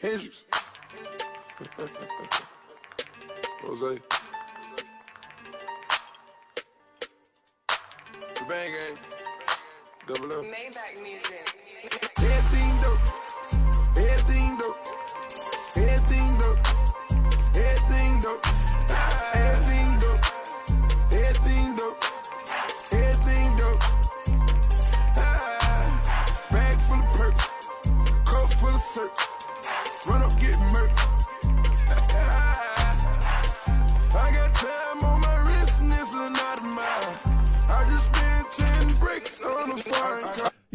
Hendrix. Jose. The Bang Gang. Double M. Maybach music.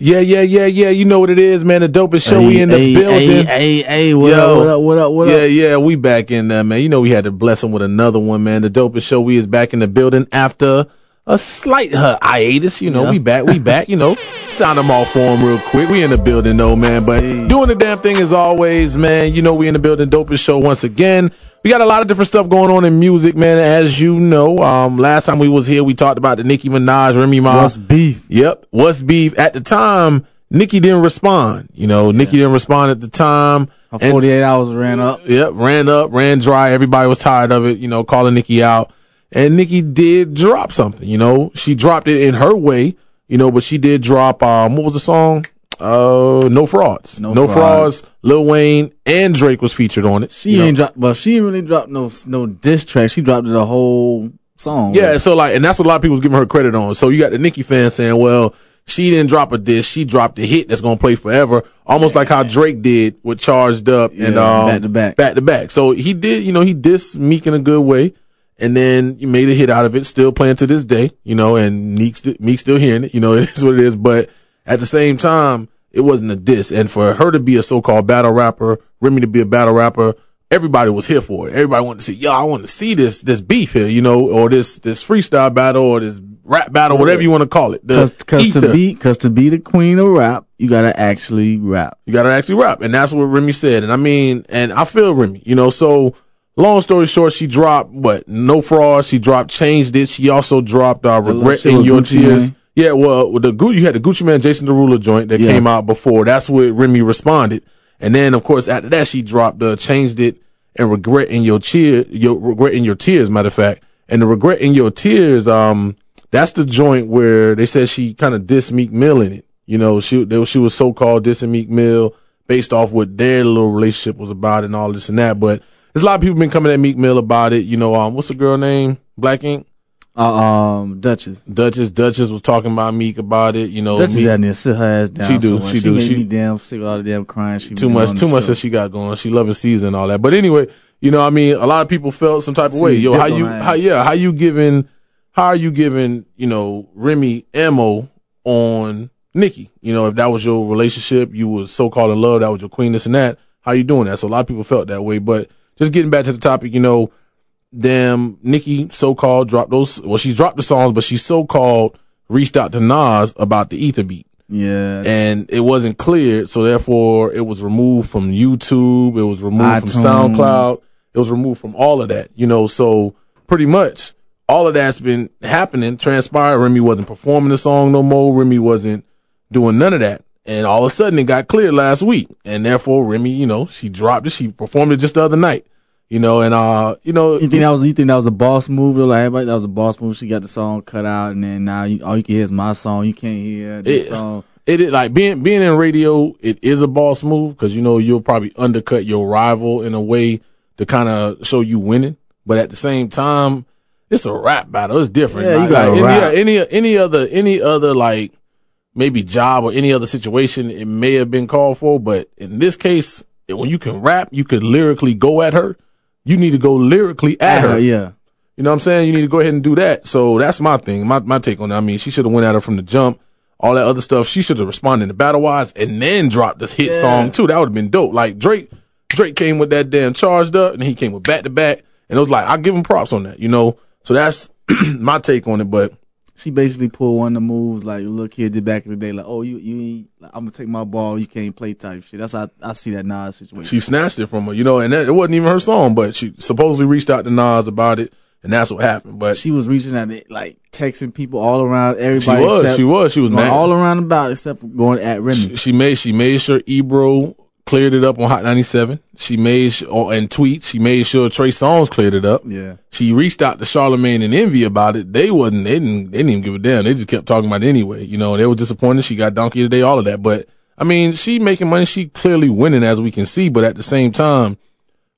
Yeah, yeah, yeah, yeah. You know what it is, man. The dopest show. we in the hey, building. Hey, hey, hey, what Yo. up, what up, what up, what yeah, up? yeah, we back in there, man. You know we had to bless them with another one, man. The dopest show. We is back in the building after a slight uh, hiatus. You know, Yeah. we back, we back. You know, sound them all for them real quick. We in the building though, man. But doing the damn thing as always, man. You know we in the building. Dopest show once again. We got a lot of different stuff going on in music, man. As you know, um, last time we was here, we talked about the Nicki Minaj, Remy Ma. What's beef? Yep. What's beef? At the time, Nicki didn't respond. You know, Nicki didn't respond at the time. Her And- 48 hours ran up. Yep, ran up, ran dry. Everybody was tired of it, you know, calling Nikki out. And Nikki did drop something, you know. She dropped it in her way, you know, but she did drop um what was the song? Uh No Frauds. No No, Frauds. Frauds. Lil Wayne and Drake was featured on it. She you know. ain't dropped, but she ain't really dropped no no diss track. She dropped the whole song. Yeah, so like, and that's what a lot of people was giving her credit on. So you got the Nicki fans saying, well, she didn't drop a diss, she dropped a hit that's gonna play forever, almost like how Drake did with Charged Up and Yeah, um back to back. back to back. So he did, you know, he dissed Meek in a good way, and then he made a hit out of it, still playing to this day, you know, and Meek, st- Meek still hearing it, you know, it is what it is. But at the same time, it wasn't a diss, and for her to be a so-called battle rapper, Remy to be a battle rapper. Everybody was here for it. Everybody wanted to see, yo, I want to see this, this beef here, you know, or this, this freestyle battle or this rap battle, whatever you want to call it. Cause, cause to be, cause to be the queen of rap, you gotta actually rap. You gotta actually rap. And that's what Remy said. And I mean, and I feel Remy, you know, so long story short, she dropped what? No fraud. She dropped changed it. She also dropped uh regret in your tears. Mane. Yeah, well the Gucci you had the Gucci Mane Jason Derulo joint that Yeah. came out before. That's what Remy responded. And then of course after that she dropped uh changed it and regret in your cheer your regret in your tears, matter of fact. And the regret in your tears, um, that's the joint where they said she kind of dissed Meek Mill in it. You know, she they, she was so called dissing Meek Mill based off what their little relationship was about and all this and that. But there's a lot of people been coming at Meek Mill about it. You know, um, what's the girl name? Black Ink. Uh, um, Duchess. Duchess. Duchess was talking about Meek about it. You know, Duchess Meek- had to sit her ass down. She do, somewhere. she do, made she- me damn sick of all the damn crying. She too much, too much show. that she got going. She loving season and all that. But anyway, you know, I mean, a lot of people felt some type of See, way. Yo, how you, how yeah, how you giving, how are you giving, you know, Remy ammo on Nikki? You know, if that was your relationship, you was so called in love, that was your queen, this and that. How you doing that? So a lot of people felt that way. But just getting back to the topic, you know, damn, Nikki so called dropped those. Well, she dropped the songs, but she so called reached out to Nas about the Ether beat Yeah. and it wasn't cleared, so therefore it was removed from YouTube, it was removed from. SoundCloud, it was removed from all of that, you know, so pretty much all of that's been happening, transpired. Remy wasn't performing the song no more, Remy wasn't doing none of that. And all of a sudden it got cleared last week. And therefore Remy, you know, she dropped it, she performed it just the other night. You know, and uh, you know, You think that was you think that was a boss move? Like everybody, that was a boss move. She got the song cut out, and then now you, all you can hear is my song. You can't hear this It- song. it is like being being in radio. It is a boss move because you know you'll probably undercut your rival in a way to kind of show you winning. But at the same time, it's a rap battle. It's different. Yeah, you gotta like any any any other any other like maybe job or any other situation it may have been called for. But in this case, when you can rap, you could lyrically go at her. You need to go lyrically at uh-huh, her. yeah. You know what I'm saying? You need to go ahead and do that. So that's my thing, my my take on it. I mean, she should have went at her from the jump. All that other stuff, she should have responded to battle wise and then dropped this hit song too. That would have been dope. Like Drake, Drake came with that damn charged up, and he came with back to back, and it was like I give him props on that. You know, so that's my take on it. But She basically pulled one of the moves like little kid did back in the day. Like, oh, you you ain't. Like, I'm gonna take my ball. You can't play type shit. That's how I, I see that Nas situation. she snatched it from her, you know, and that, it wasn't even her song, but she supposedly reached out to Nas about it. and that's what happened. But She was reaching out, like texting people all around. Everybody. She was, she was, she was all around about except for going at Remy. she, she made she made sure Ebro cleared it up on Hot 97. She made sure, oh, and tweets. She made sure Trey Songz cleared it up. yeah, She reached out to Charlemagne and Envy about it. They wasn't. They didn't. They didn't even give a damn. They just kept talking about it anyway. You know, they were disappointed. She got donkey today. All of that. But I mean, she making money. She clearly winning as we can see. But at the same time,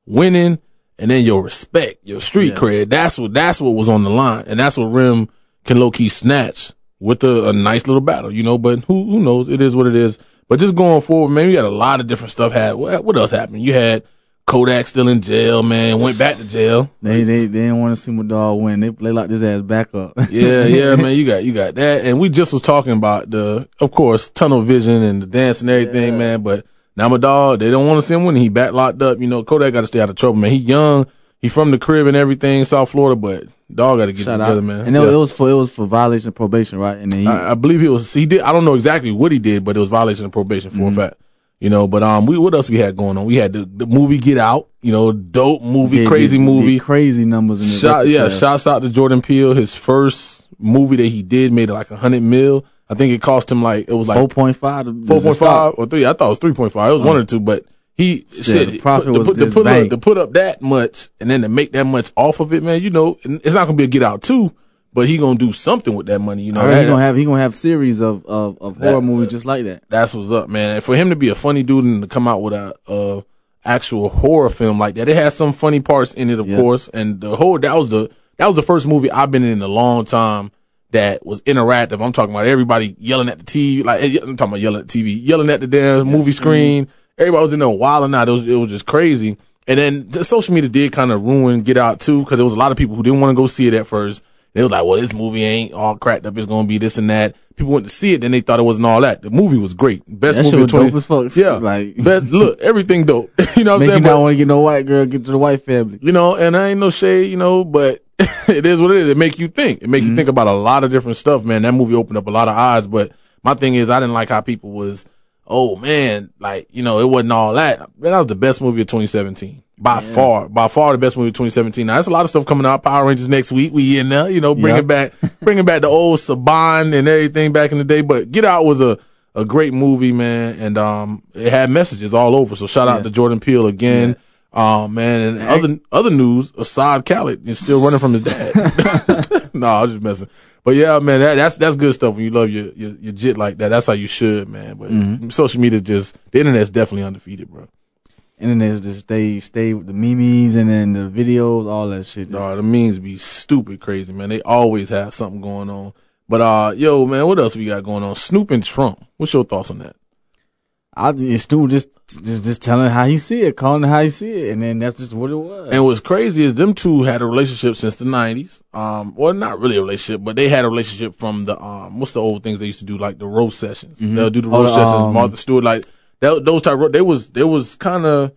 winning and then your respect, your street Yeah. cred. That's what. That's what was on the line, and that's what Rim can low key snatch with a, a nice little battle. You know, but who who knows? It is what it is. But just going forward, man, we got a lot of different stuff. Had what, what else happened? You had Kodak still in jail, man. Went back to jail. they they they didn't want to see my dog win. They they locked his ass back up. yeah, yeah, man, you got you got that, and we just was talking about the, of course, tunnel vision and the dance and everything, man. But now my dog, they don't want to see him win. He back locked up. You know, Kodak got to stay out of trouble, man. He young, he from the crib and everything, South Florida, but dog got to get Shout together, out, man. And it, Yeah. it was for it was for violation of probation, right? And then he, I, I believe he was. He did. I don't know exactly what he did, but it was violation of probation for Mm-hmm. a fact. You know, but um, we what else we had going on? We had the, the movie Get Out. You know, dope movie, did- crazy did- movie. crazy numbers in the Shot, yeah, sales. shouts out to Jordan Peele. His first movie that he did made like a hundred mil. I think it cost him like it was like point five. four point five or three. I thought it was three point five. It was one or two, but he Still, shit. the profit to was put, to put up to put up that much and then to make that much off of it, man. You know, it's not gonna be a Get Out too, but he gonna do something with that money. You know, That- he gonna have he gonna have series of of, of That- horror movies just like that. that's what's up, man. And for him to be a funny dude and to come out with a, uh actual horror film like that, it has some funny parts in it, of Yeah. course. And the whole that was the that was the first movie I've been in in a long time that was interactive. I'm talking about everybody yelling at the TV, like I'm talking about yelling at the TV, yelling at the damn movie screen. Everybody was in there wilding out. It was it was just crazy. And then the social media did kind of ruin Get Out too, because there was a lot of people who didn't want to go see it at first. They was like, well, this movie ain't all cracked up. It's going to be this and that. People went to see it, then they thought it wasn't all that. The movie was great. Best That movie of 20. dope as fuck. Yeah. Like- Best, look, everything dope. you know what I'm Make you saying? not But- want to get no white girl, get to the white family. you know, and I ain't no shade, you know, but it is what it is. It make you think. It make you mm-hmm. think about a lot of different stuff, man. That movie opened up a lot of eyes, but my thing is I didn't like how people was, oh man, like, you know, it wasn't all that. Man, that was the best movie of 2017. By far, by far the best movie of 2017. Now, there's a lot of stuff coming out. Power Rangers next week. We in there, you know, bringing Yeah. back, bringing back the old Saban and everything back in the day. But Get Out was a, a great movie, man. And, um, it had messages all over. So shout out Yeah. to Jordan Peele again. Um, man, and other, other news, Asahd Khaled is still running from his dad. no, I'm just messing. But yeah, man, that, that's, that's good stuff when you love your, your, your jit like that. That's how you should, man. But social media just, the internet's definitely undefeated, bro. Internet just stay stay with the memes and then the videos, all that shit. Just- Dog, the memes be stupid crazy, man. They always have something going on. But uh, yo, man, what else we got going on? Snoop and Trump. What's your thoughts on that? I it's Stu just just just telling how he see it, calling it how he see it, and then that's just what it was. And what's crazy is them two had a relationship since the nineties. Um, well, not really a relationship, but they had a relationship from the um, what's the old things they used to do, like the roast sessions. They'll do the Oh, roast the, sessions. um, Martha Stewart, like that, those type. Of, they was they was kind of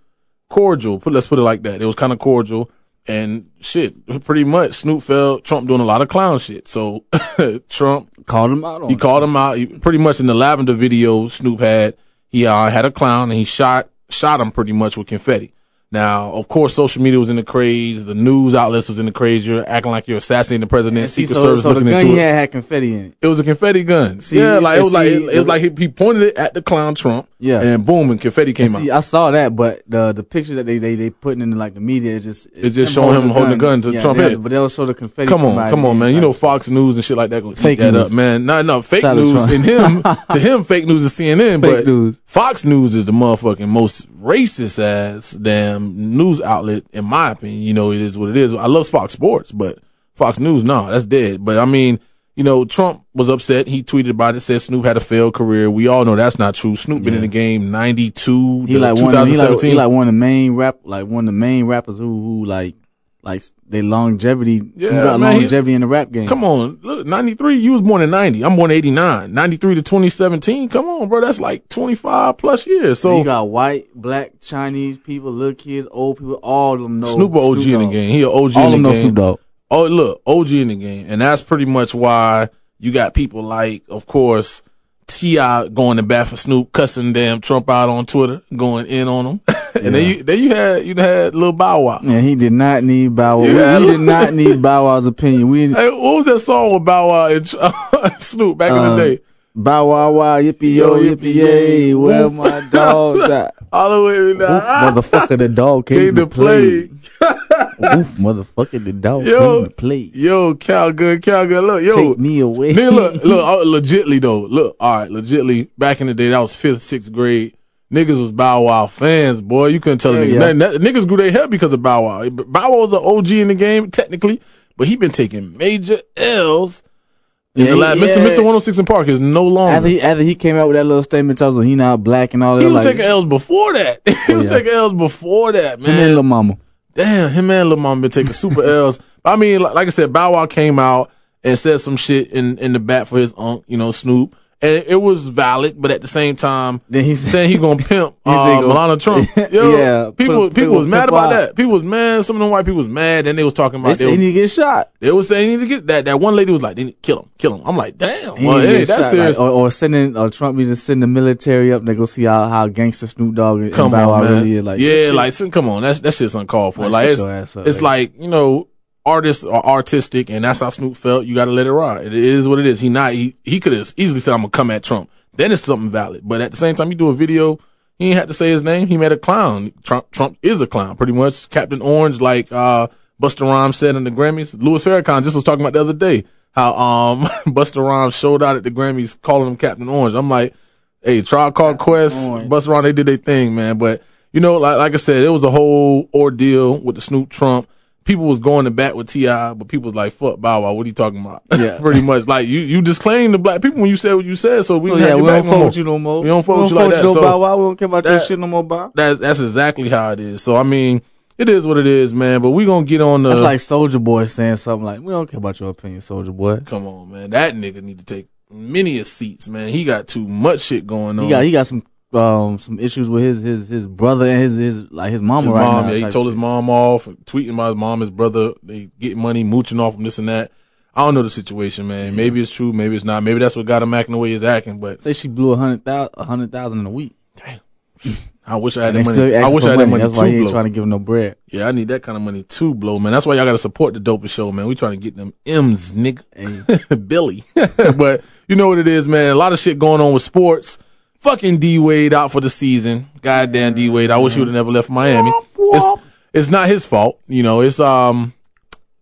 cordial. Put let's put it like that. It was kind of cordial. And shit, pretty much Snoop felt Trump doing a lot of clown shit. So Trump called him out on he it. called him out. He, pretty much in the lavender video Snoop had, he uh, had a clown and he shot shot him pretty much with confetti. Now, of course, social media was in the craze. The news outlets was in the craze. You're acting like you're assassinating the president. See, Secret so, Service so the looking gun into he it. had had confetti in it. It was a confetti gun. See, yeah, like it was see, like it, was like he, he pointed it at the clown Trump. Yeah. and boom, and confetti came See, out. I saw that, but the the picture that they they they putting in like the media is just It's just showing him holding the gun to yeah, Trump head. But they'll show the confetti. Come on, come on, man. You know. Fox News and shit like that. Go Fake that news. up, man. No, no, fake Shout news. And him, to him, fake news is CNN. Fake but news. Fox News is the motherfucking most racist ass damn news outlet, in my opinion. You know, it is what it is. I love Fox Sports, but Fox News, no, that's dead. But I mean, you know, Trump was upset. He tweeted about it, said Snoop had a failed career. We all know that's not true. Snoop been in the game 92 He like one. Of, he like he like one of the main rap, like one of the main rappers who who like like they longevity. Yeah, who got man, he- longevity in the rap game. Come on, look, 93, you was born in 90. I'm born 89. 93 to 2017. Come on, bro. That's like 25 plus years. So you got white, black, Chinese people, little kids, old people. All of them know Snoop a OG in the Dogg. game. He a OG All of in them the know game. Snoop Dogg. Oh, look, OG in the game. And that's pretty much why you got people like, of course, T.I. going to bat for Snoop, cussing damn Trump out on Twitter, going in on him. and then you then you had you had little Bow Wow. And he did not need Bow Wow. Yeah. We, we did not need Bow Wow's opinion. We Hey, what was that song with Bow Wow and Snoop back in Uh, the day? Bow Wow Wow yippee yo yippee yay. Where my dogs at? All the way Oof, motherfucker, the dog came, Came to play. play. Oof, motherfucker, the dog Yo. came to play. Yo, Cal good, Cal good. Look, yo. Take me away. Nigga, look, look, uh, legitly though. Look, all right, legitly. Back in the day, that was fifth, sixth grade. Niggas was Bow Wow fans, boy. You couldn't tell a Hell nigga. yeah. That- that- niggas grew their hair because of Bow Wow. Bow Wow was an OG in the game, technically, but he been taking major L's. In Yeah, the last, Mr. Mr. 106 in Park is no longer. After he, after he came out with that little statement, tells him he not black and all that. he was like, taking L's before that. he oh, was Oh, yeah. taking L's before that, man. him and. Lil Mama. Damn, him and Lil Mama been taking super L's. I mean, like, like I said, Bow Wow came out and said some shit in, in the back for his unk, you know, Snoop. And it, it was valid, but at the same time, Then he's saying he's gonna pimp uh, said he gonna- Melania Trump. Yo, Yeah, people put- people was mad about out. that. People was mad. Some of them white people was mad. Then they was talking They about said they he was, need to get shot. they was saying he need to get that. That one lady was like, they need to kill him, kill him. I'm like, damn. He Well, hey, that's shot, serious. like, or, or sending or Trump need to send the military up. They go see how how gangster Snoop Dogg and, Come and Bow Wow really is. Like, yeah, like come on, that's that shit's uncalled for. Like, Like it's, it's like you know, artists are artistic, and that's how Snoop felt. You got to let it ride. It is what it is. He not he he could have easily said, "I'm gonna come at Trump." Then it's something valid. But at the same time, you do a video. He ain't had to say his name. He made a clown. Trump Trump is a clown, pretty much. Captain Orange, like uh Busta Rhymes said in the Grammys. Louis Farrakhan just was talking about the other day how um Busta Rhymes showed out at the Grammys calling him Captain Orange. I'm like, hey, Tribe Called Quest, Orange. Busta Rhymes, they did their thing, man. But you know, like like I said, it was a whole ordeal with the Snoop Trump. People was going to bat with Ti, but people was like, "Fuck Bow Wow, what are you talking about?" Yeah. pretty much. Like you, you disclaimed the black people when you said what you said, so we Oh, didn't yeah, we don't fuck with you no more. We don't fuck with you like that. no So Bow Wow. We don't care about your that- shit no more, Bow. that's that's exactly how it is. So I mean, it is what it is, man. But we gonna get on the. That's like Soldier Boy saying something like, "We don't care about your opinion, Soldier Boy." come on, man. That nigga need to take many a seats, man. He got too much shit going on. He got he got some um some issues with his his his brother and his his like his mama his right mom, now. yeah, he told his shit. mom off, tweeting about his mom, his brother. They getting money, mooching off him, this and that. I don't know the situation, man. Maybe it's true, maybe it's not. Maybe that's what got him acting the way he's acting. But Say she blew a hundred thousand a hundred thousand in a week. Damn. I wish I had And that money. I wish I had that money. money That's why he ain't blow. trying to give him no bread. Yeah, I need that kind of money too, blow, man. That's why y'all got to support the dopest show, man. We trying to get them M's, nigga. And Billy. but you know what it is, man. A lot of shit going on with sports. Fucking D Wade out for the season. Goddamn D Wade. I wish he would have never left Miami. It's it's not his fault. You know, it's um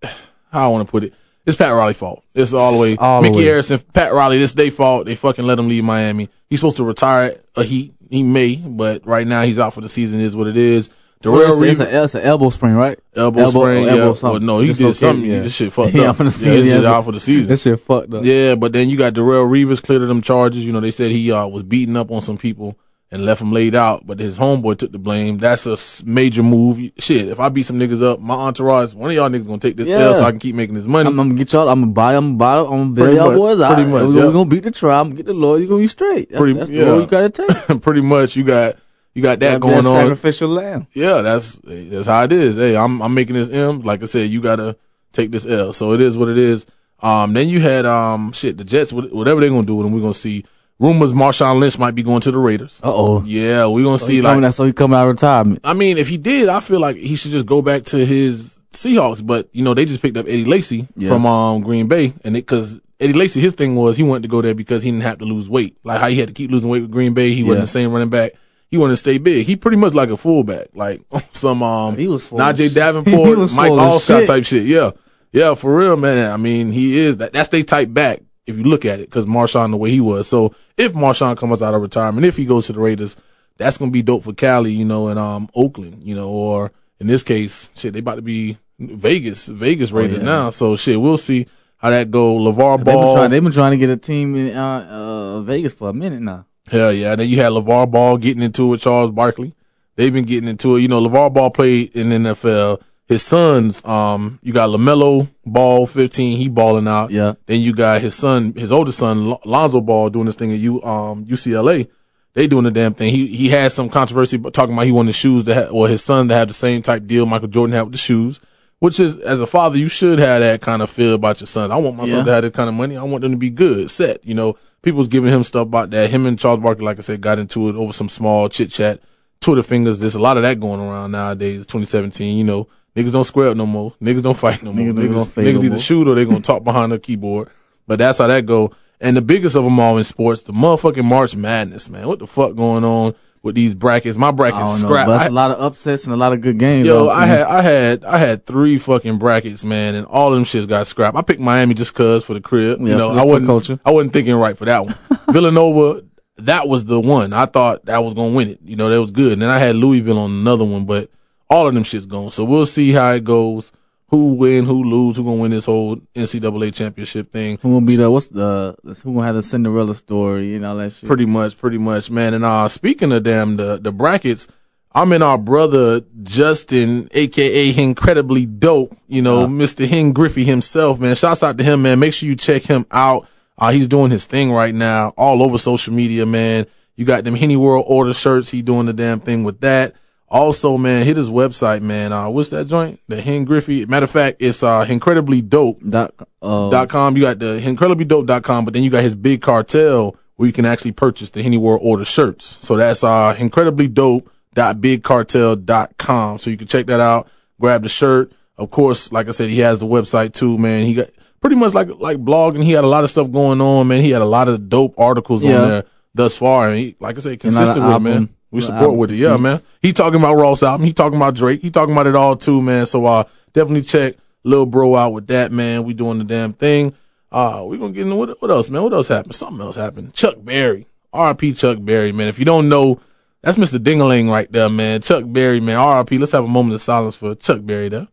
how I want to put it. It's Pat Riley's fault. It's all the way. All the Mickey way. Arison, Pat Riley, this their fault. They fucking let him leave Miami. He's supposed to retire a heat. He may, but right now he's out for the season. Is what it is. Darrelle Revis, it's, a, it's an elbow sprain, right? elbow, sprain. elbow yeah. something. Well, no, he Just did something. yeah. This shit fucked Yeah, up. the Yeah, this yeah, shit out for the season. That shit fucked up. Yeah, but then you got Darrelle Revis cleared of them charges. You know, they said he uh, was beating up on some people and left him laid out, but his homeboy took the blame. That's a major move. Shit, if I beat some niggas up, my entourage, one of y'all niggas gonna take this Yeah. L so I can keep making this money. I'm, I'm gonna get y'all. I'm gonna buy. I'm gonna buy. I'm gonna bail y'all boys out. pretty much, We're, yeah. gonna, we gonna beat the trial. I'm gonna get the lawyer. You gonna be straight. That's, Pretty- that's yeah. the role you gotta take. Pretty much, you got you got that That going on. Sacrificial lamb. Yeah, that's that's how it is. Hey, I'm I'm making this M. Like I said, you gotta take this L. So it is what it is. Um, then you had um shit the Jets. Whatever they're gonna do with them, we're gonna see. Rumors Marshawn Lynch might be going to the Raiders. Uh oh. Yeah, we're gonna So see like out, so he coming out of retirement. I mean, if he did, I feel like he should just go back to his Seahawks. But you know, they just picked up Eddie Lacy Yeah. from um Green Bay, and it because Eddie Lacy, his thing was he wanted to go there because he didn't have to lose weight. Like how he had to keep losing weight with Green Bay, he wasn't the same running back. He wanted to stay big. He pretty much like a fullback, like some um He was Najeh. Davenport, Mike shit. type shit. Yeah, yeah, for real, man. I mean, he is that. That's their type back if you look at it, because Marshawn the way he was. So if Marshawn comes out of retirement, if he goes to the Raiders, that's gonna be dope for Cali, you know, and um Oakland, you know, or in this case, shit, they about to be Vegas, Vegas Raiders yeah. now. So shit, we'll see how that go. LaVar They've been Ball, trying. They've been trying to get a team in uh, uh, Vegas for a minute now. Hell yeah. Then you had LaVar Ball getting into it with Charles Barkley. They've been getting into it. You know, Levar Ball played in the NFL. His sons, um, you got Lamelo Ball, fifteen, he balling out. Yeah. Then you got his son, his oldest son, Lon- Lonzo Ball, doing this thing at U, um, UCLA. They doing the damn thing. He he had some controversy talking about he wanted shoes to have, or his son to have the same type deal Michael Jordan had with the shoes. Which is, as a father, you should have that kind of feel about your son. I want my son to have that kind of money. I want them to be good, set. You know, people was giving him stuff about that. Him and Charles Barkley, like I said, got into it over some small chit chat. Twitter fingers. There's a lot of that going around nowadays. 2017, you know, niggas don't square up no more. Niggas don't fight no more. Niggas Niggas, niggas, no either more. shoot or they gonna talk behind the keyboard. But that's how that go. And the biggest of them all in sports, the motherfucking March Madness, man. What the fuck going on with these brackets? My bracket's don't know, scrap. but that's I- a lot of upsets and a lot of good games. Yo, I had, I had, I had three fucking brackets, man, and all of them shits got scrapped. I picked Miami just cause for the crib. Yeah, you know, I wasn't, culture. I wasn't thinking right for that one. Villanova, that was the one. I thought that was gonna win it. You know, that was good. And then I had Louisville on another one, but all of them shits gone. So we'll see how it goes. Who win, who lose, who gonna win this whole NCAA championship thing. Who gonna be the what's the who gonna have the Cinderella story and all that shit? Pretty much, pretty much, man. And uh speaking of them, the the brackets, I'm in our brother Justin, aka incredibly dope, you know, Uh. Mr. Hen Griffey himself, man. Shouts out to him, man. Make sure you check him out. Uh he's doing his thing right now, all over social media, man. You got them Henny World Order shirts, he doing the damn thing with that. Also, man, hit his website, man. Uh what's that joint? The Hen Griffey. Matter of fact, it's uh incredibly dope Dot, uh, dot com. You got the incredibly dope dot com, but then you got his big cartel where you can actually purchase the Henny World Order shirts. So that's uh incredibly dope dot big cartel dot com. So you can check that out, grab the shirt. Of course, like I said, he has the website too, man. He got pretty much like like blogging. He had a lot of stuff going on, man. He had a lot of dope articles Yeah. on there thus far. And he, like I said, consistent with it, man. Album- We support album with it. Yeah, receipts. man. He talking about Ross album. He talking about Drake. He talking about it all too, man. So uh definitely check Lil Bro out with that, man. We doing the damn thing. Uh we gonna get into what, what else, man? What else happened? Something else happened. Chuck Berry. R.I.P. Chuck Berry, man. If you don't know, that's Mr. Dingaling right there, man. Chuck Berry, man. R.I.P. Let's have a moment of silence for Chuck Berry there.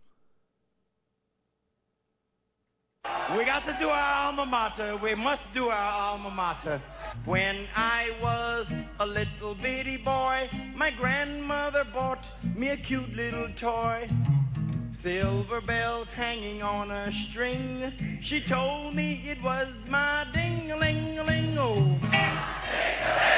We got to do our alma mater. We must do our alma mater. When I was a little bitty boy, my grandmother bought me a cute little toy. Silver bells hanging on a string. She told me it was my ding-a-ling-a-ling-o. Beautiful,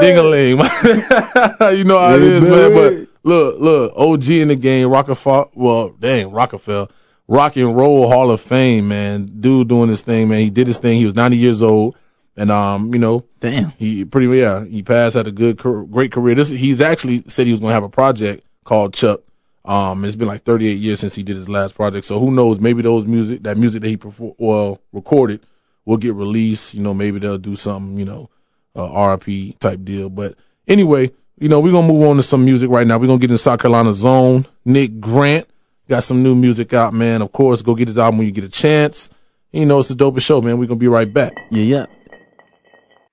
My dingaling. you know how it is, man. But look, look, OG in the game, Rockefeller. Well, dang, Rockefeller. Rock and Roll Hall of Fame, man. Dude doing his thing, man. He did his thing. He was 90 years old. And, um, you know, Damn. he pretty, yeah, he passed, had a good, great career. This, he's actually said he was going to have a project called Chuck. Um, it's been like 38 years since he did his last project. So who knows? Maybe those music, that music that he perfor- well, recorded will get released. You know, maybe they'll do something, you know, uh, RIP type deal. But anyway, you know, we're going to move on to some music right now. We're going to get in South Carolina zone. Nick Grant got some new music out, man. Of course, go get his album when you get a chance. You know, it's the dopest show, man. We're going to be right back. Yeah, yeah.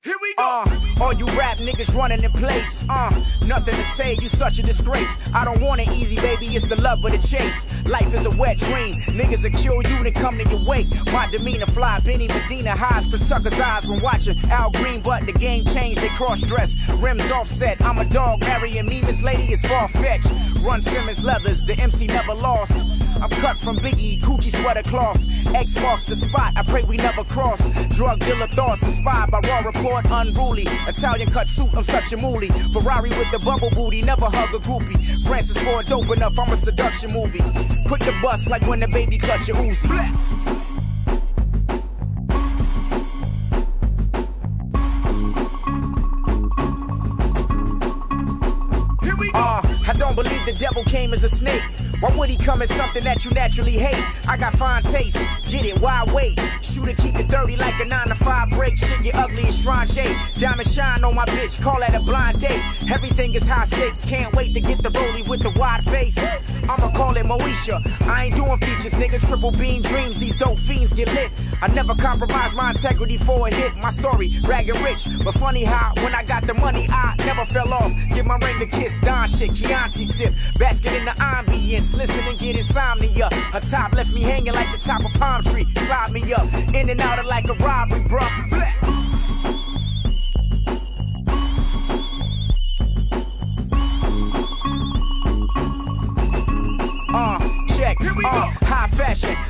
Here we go. Uh, all you rap niggas running in place. Uh, nothing to say, you such a disgrace. I don't want it easy, baby, it's the love of the chase. Life is a wet dream. Niggas will kill you, then come to your wake. My demeanor fly, Benny Medina highs Chris suckers' eyes when watching Al Green, but the game changed, they cross dress. Rims offset, I'm a dog, marrying me, Miss Lady is far fetched. Run Simmons leathers, the MC never lost. I'm cut from Biggie, Coogi sweater cloth. X marks the spot, I pray we never cross. Drug dealer thoughts inspired by raw report, unruly. Italian cut suit, I'm such a moolie. Ferrari with the bubble booty, never hug a groupie. Francis Ford dope enough, I'm a seduction movie. Quick to bust like when the baby clutch your Uzi. Here. Uh, I don't believe the devil came as a snake. Why would he come as something that you naturally hate? I got fine taste, get it, why wait? Shooter keep it 30 like a 9 to 5 break. Shit get ugly in strange. Diamond shine on my bitch, call that a blind date. Everything is high stakes, can't wait to get the rollie with the wide face. I'ma call it Moesha. I ain't doing features, nigga. Triple beam dreams, these dope fiends get lit. I never compromised my integrity for a hit. My story, ragged rich, but funny how when I got the money, I never fell off. Give my ring a kiss, Don shit, Chianti sip, basking in the ambience, listen and get insomnia. Her top left me hanging like the top of palm tree. Slide me up, in and out of like a robbery, bruh.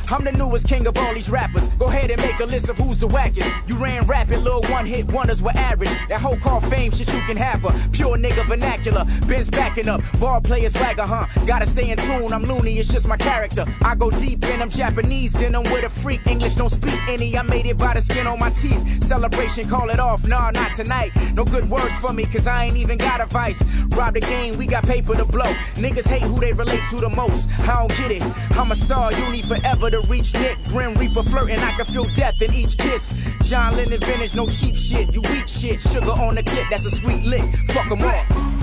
I'm the newest king of all these rappers. Go ahead and make a list of who's the wackest. You ran rapid, little one hit wonders were average. That whole call fame shit you can have her. Pure nigga vernacular. Ben's backing up. Ball player swagger, huh? Gotta stay in tune. I'm loony, it's just my character. I go deep and I'm Japanese. Denim with a freak. English don't speak any. I made it by the skin on my teeth. Celebration, call it off. Nah, not tonight. No good words for me, cause I ain't even got a vice. Rob the game, we got paper to blow. Niggas hate who they relate to the most. I don't get it. I'm a star, you need forever to reach Nick. Grim Reaper flirting, I can feel death in each kiss. John Lennon vintage, no cheap shit. You weak shit. Sugar on the clip, that's a sweet lick. Fuck 'em all.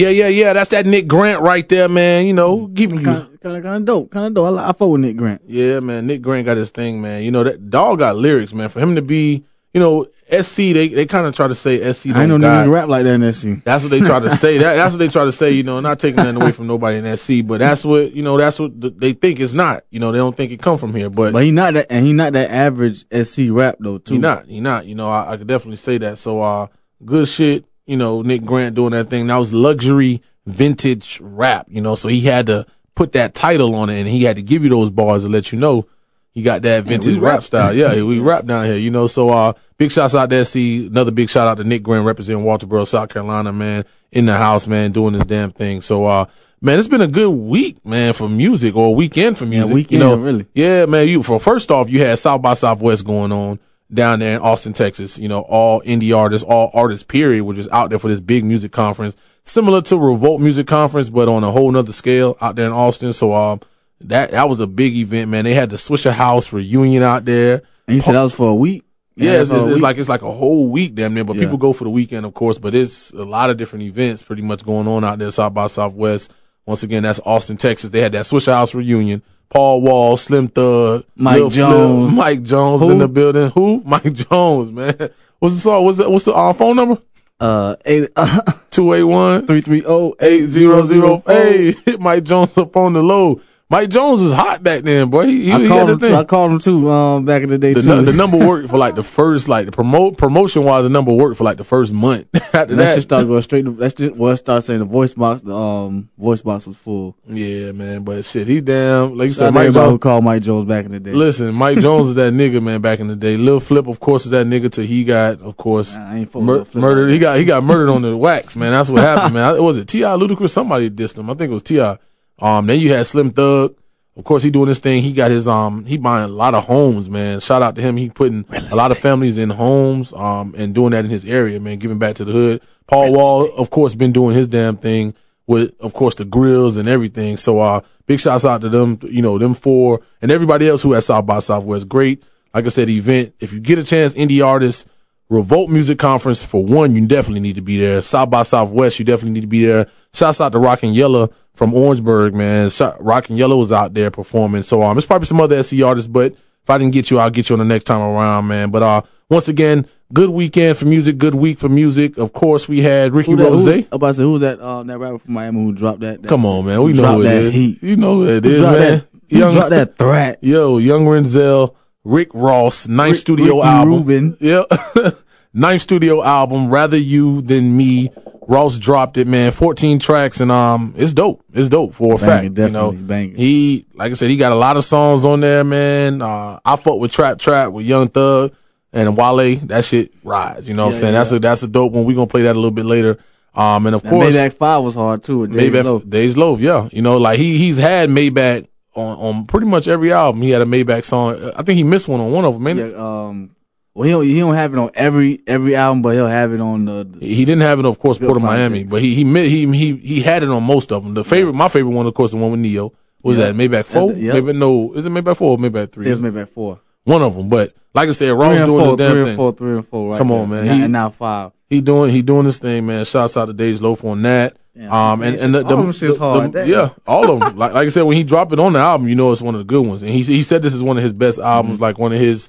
Yeah, yeah, yeah. That's that Nick Grant right there, man. You know, keeping you. Kind of, kind of, dope. Kind of dope. I, I fuck with Nick Grant. Yeah, man. Nick Grant got his thing, man. You know that dog got lyrics, man. For him to be, you know, SC, they they kind of try to say SC. I ain't no don't nigga got- to rap like that in SC. That's what they try to say. That, that's what they try to say. You know, not taking nothing away from nobody in SC, but that's what you know. That's what th- they think it's not. You know, they don't think it come from here, but, But he not that, and he not that average SC rap though. Too. he not. He not. You know, I, I could definitely say that. So, uh, good shit. You know, Nick Grant doing that thing. That was luxury vintage rap. You know, so he had to put that title on it, and he had to give you those bars to let you know he got that vintage rap rap. style. Yeah, we rap down here. You know, so uh, big shouts out there. See another big shout out to Nick Grant representing Walterboro, South Carolina, man, in the house, man, doing his damn thing. So, uh, man, it's been a good week, man, for music or weekend for music. weekend, you know, really. Yeah, man. You for first off, you had South by Southwest going on down there in Austin, Texas. You know, all indie artists, all artists, period, which is out there for this big music conference, similar to Revolt Music Conference, but on a whole nother scale out there in Austin. So, um, that that was a big event, man. They had the Swishahouse reunion out there. And you said that was for a week. Yeah, that's it's, it's, it's like it's like a whole week, damn near. But Yeah. people go for the weekend, of course. But it's a lot of different events, pretty much going on out there, South by Southwest. Once again, that's Austin, Texas. They had that Swishahouse reunion. Paul Wall, Slim Thug, Mike Lil Jones. Mike Jones Who? in the building. Who? Mike Jones, man. What's the song? What's the, what's the uh, phone number? uh eight Two eight one three three oh eight zero zero. Hey, hit Mike Jones up on the low. Mike Jones was hot back then, boy. He, he, I called him too. I called him too. Um, back in the day the, too. the number worked for like the first like the promote promotion wise the number worked for like the first month after And that that shit started going straight. To, that's just well, start saying the voice box. The um voice box was full. yeah man but shit he damn like you said Mike everybody who Jones called Mike Jones back in the day. listen Mike Jones is that nigga man back in the day Lil Flip of course is that nigga till he got of course ain't mur- murdered he got he got murdered on the wax man that's what happened man I- was it Ti Ludacris somebody dissed him I think it was Ti um then you had Slim Thug of course, he doing this thing. He got his um, he buying a lot of homes, man. Shout out to him. He putting a lot of families in homes, um, and doing that in his area, man. Giving back to the hood. Paul Wall, of course, been doing his damn thing with, of course, the grills and everything. So, uh, big shouts out to them, you know, them four and everybody else who at South by Southwest. Great, like I said, event. If you get a chance, indie artists. Revolt Music Conference for one, you definitely need to be there. South by Southwest, you definitely need to be there. Shouts out to Rock and Yellow from Orangeburg, man. Shout- Rock and Yellow was out there performing. So um, there's probably some other SC artists, but if I didn't get you, I'll get you on the next time around, man. But uh, once again, good weekend for music, good week for music. Of course, we had Ricky Who that, Rose. who, about to say who's that? Uh, that rapper from Miami who dropped that? that Come on, man. We know who it that is. Heat. You know who it Who is, man. that? Who dropped that threat? Yo, Young Renzel, Rick Ross, ninth Rick- studio Ricky album. Rubin. Yep. ninth studio album, Rather You Than Me. Ross dropped it, man. 14 tracks and um it's dope. It's dope for a Banging, fact. You know, definitely banging. he like I said, he got a lot of songs on there, man. Uh I fuck with Trap Trap with Young Thug and Wale. That shit rides. You know what I'm Yeah, saying? That's a that's a dope one. We're gonna play that a little bit later. Um and of That course Maybach Five was hard too. Maybach Loaf. Dej Loaf, yeah. You know, like he he's had Maybach on, on pretty much every album. He had a Maybach song. I think he missed one on one of them. Man, Yeah, um, well, he don't, he don't have it on every every album, but he'll have it on the. the he didn't have it, of course, Port of Miami, but he he he he he had it on most of them. The favorite, my favorite one, of course, the one with Ne-Yo. Was Yeah. that Maybach four? Yep. Maybe no, is it Maybach four or Maybach three? There's Maybach Four. one of them. But like I said, Ross doing four, his damn three and thing. four, three and four. Right Come there. on, man. He- and now five. He doing he doing his thing, man. Shouts out to Dej Loaf on that. Yeah, um and and the, all the, the- hard. the- yeah, all of them. like like I said, when he dropped it on the album, you know it's one of the good ones. And he he said this is one of his best albums, Mm-hmm. like one of his.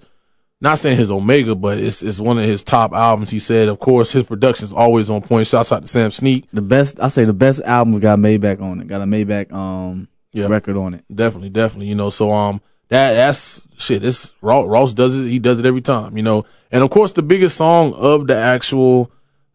Not saying his Omega, but it's it's one of his top albums. He said, of course, his production's always on point. Shouts out to Sam Sneak. The best, I say, the best albums got Maybach on it. Got a Maybach um Yeah. record on it. Definitely, definitely. You know, so um, that that's shit. This Ross, Ross does it. He does it every time. You know, and of course, the biggest song of the actual,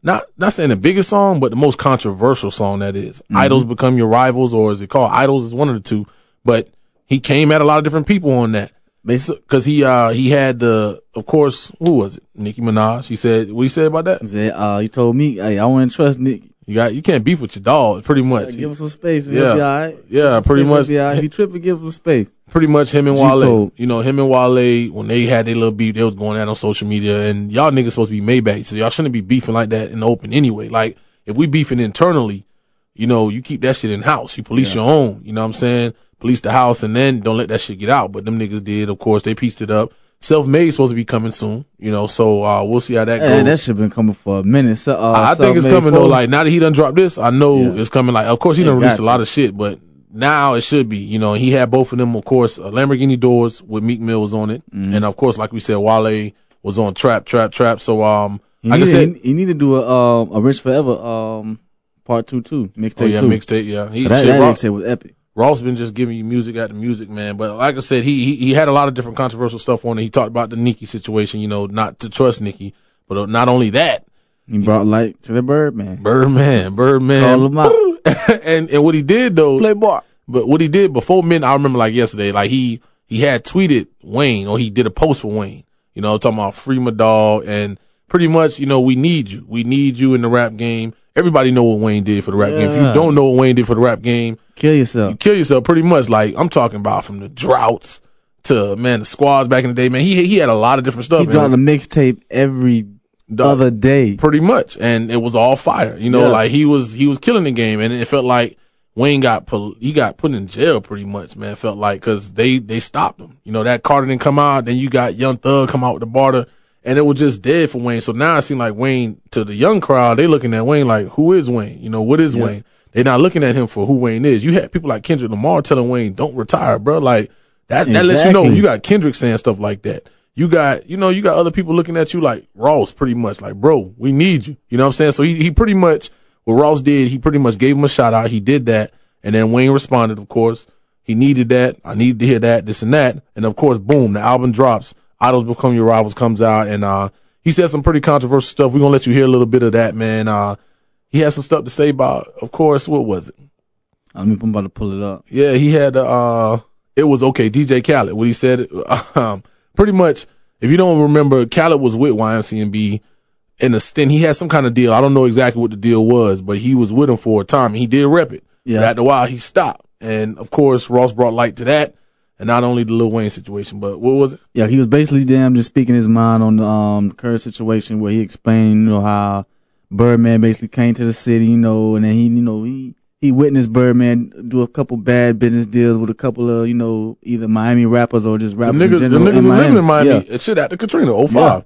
not not saying the biggest song, but the most controversial song that is. Idols become your rivals, or is it called Idols? Is one of the two. But he came at a lot of different people on that. Basically, Cause he, uh, he had the, of course, who was it? Nicki Minaj. He said, what he said about that? he said, uh, you told me, hey, I want to trust Nick. You got, you can't beef with your dog, pretty much. Give him some space. And Yeah. he'll be all right. Yeah, pretty much. Yeah, he tripping, give him space. pretty much him and Wale. Code. You know, him and Wale, when they had their little beef, they was going out on social media and y'all niggas supposed to be Maybach. So y'all shouldn't be beefing like that in the open anyway. Like, if we beefing internally, you know, you keep that shit in house. You police your own. You know what I'm saying? Police the house and then don't let that shit get out. But them niggas did, of course, they pieced it up. Self-made supposed to be coming soon, you know, so, uh, we'll see how that goes. Hey, that shit been coming for a minute. So, uh, I think it's coming though. Like now that he done dropped this, I know Yeah. it's coming. Like, of course, he done released a lot of shit, but now it should be. You know, he had both of them, of course, uh, Lamborghini doors with Meek Mills on it, Mm-hmm. and of course, like we said, Wale was on Trap, Trap, Trap. So, um, he like I said, he, he need to do a um a Rich Forever um part two too mixtape oh yeah, mixtape, yeah. He, that shit, that mixtape was epic. Ross been just giving you music after music, man. But like I said, he, he he had a lot of different controversial stuff on it. He talked about the Nicki situation, you know, not to trust Nicki, but uh, not only that, He brought light to the Birdman. Birdman, Birdman, Call him out. and and what he did though, Playboy. But what he did before men, I remember like yesterday, like he he had tweeted Wayne or he did a post for Wayne. You know, talking about free my dog and pretty much, you know, we need you. We need you in the rap game. Everybody know what Wayne did for the rap game. If you don't know what Wayne did for the rap game, Kill yourself. you kill yourself pretty much. Like I'm talking about from the droughts to man, the squads back in the day, man. He he had a lot of different stuff. He dropped a mixtape every other day. pretty much, and it was all fire. You know, Yeah. like he was he was killing the game, and it felt like Wayne got he got put in jail pretty much. Man, felt like because they they stopped him. You know, that Carter didn't come out, then you got Young Thug come out with the barter, and it was just dead for Wayne. So now it seems like Wayne to the young crowd, they looking at Wayne like, who is Wayne? You know, what is Wayne? They're not looking at him for who Wayne is. You had people like Kendrick Lamar telling Wayne, "Don't retire, bro." Like that. That lets you know you got Kendrick saying stuff like that. You got, you know, you got other people looking at you like Ross pretty much like, bro, we need you. You know what I'm saying? So he, he pretty much, what Ross did, he pretty much gave him a shout out. He did that. And then Wayne responded, of course. He needed that. I needed to hear that, this and that. And of course, boom, the album drops. Idols Become Your Rivals comes out. And, uh, he said some pretty controversial stuff. We're going to let you hear a little bit of that, man. Uh, he had some stuff to say about, of course, what was it? I mean, I'm about to pull it up. Yeah, he had uh it was okay, DJ Khaled. What he said um pretty much if you don't remember, Khaled was with YMCMB in a stint. He had some kind of deal. I don't know exactly what the deal was, but he was with him for a time and he did rep it. Yeah. But after a while he stopped. And of course Ross brought light to that. And not only the Lil Wayne situation, but what was it? Yeah, he was basically damn just speaking his mind on the um current situation where he explained, you know, how Birdman basically came to the city, you know, and then he, you know, he he witnessed Birdman do a couple bad business deals with a couple of, you know, either Miami rappers or just The rappers niggas, in the niggas in were living in Miami. Yeah. Shit after Katrina, 05. Yeah.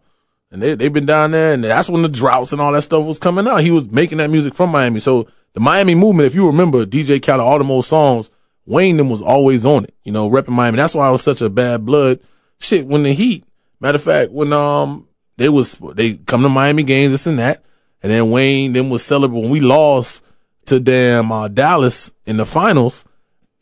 And they, they've been down there and that's when the droughts and all that stuff was coming out. He was making that music from Miami. So the Miami movement, if you remember DJ Khaled, all them old songs, Wayne them was always on it, you know, repping Miami. That's why I was such a bad blood. Shit, when the Heat, matter of fact, when, um, they was, they come to Miami games, this and that. And then Wayne then was celebrating when we lost to damn, uh, Dallas in the finals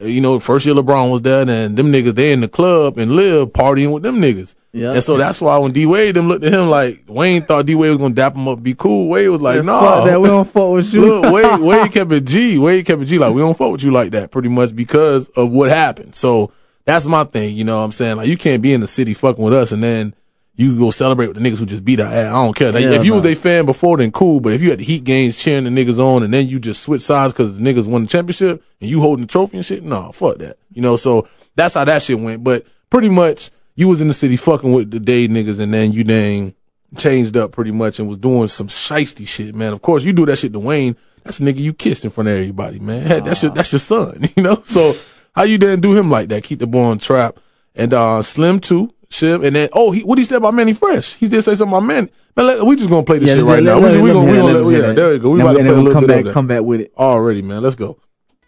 you know, first year LeBron was there, and them niggas they in the club and live partying with them niggas. Yeah. And so that's why when D Wade them looked at him like Wayne thought D Wade was gonna dap him up, be cool. Wade was like, Fuck no, that, we don't fuck with you. Look, Wade, Wade kept it G. Wade kept it G. Like we don't fuck with you like that, pretty much because of what happened. So that's my thing. You know what I'm saying? Like you can't be in the city fucking with us and then you go celebrate with the niggas who just beat our ass. I don't care. Like, Hell if you was a fan before, then cool. But if you had the Heat games cheering the niggas on and then you just switch sides because the niggas won the championship and you holding the trophy and shit, no, fuck that. You know, so that's how that shit went. But pretty much you was in the city fucking with the day niggas and then you then changed up pretty much and was doing some shisty shit, man. Of course, you do that shit to Wayne. That's a nigga you kissed in front of everybody, man. Hey, That's your that's your son, you know. So how you then do him like that? Keep the boy on trap and uh Slim too, Shib, and then oh, he, what he said about Mannie Fresh? He did say something about Mannie. Man, let, we just gonna play this Yeah, shit right let- now. let- We, we let gonna, me we gonna that, let, let yeah, that. there we go. We Then about to play a little come bit back, of that. come back with it. Already, man. Let's go.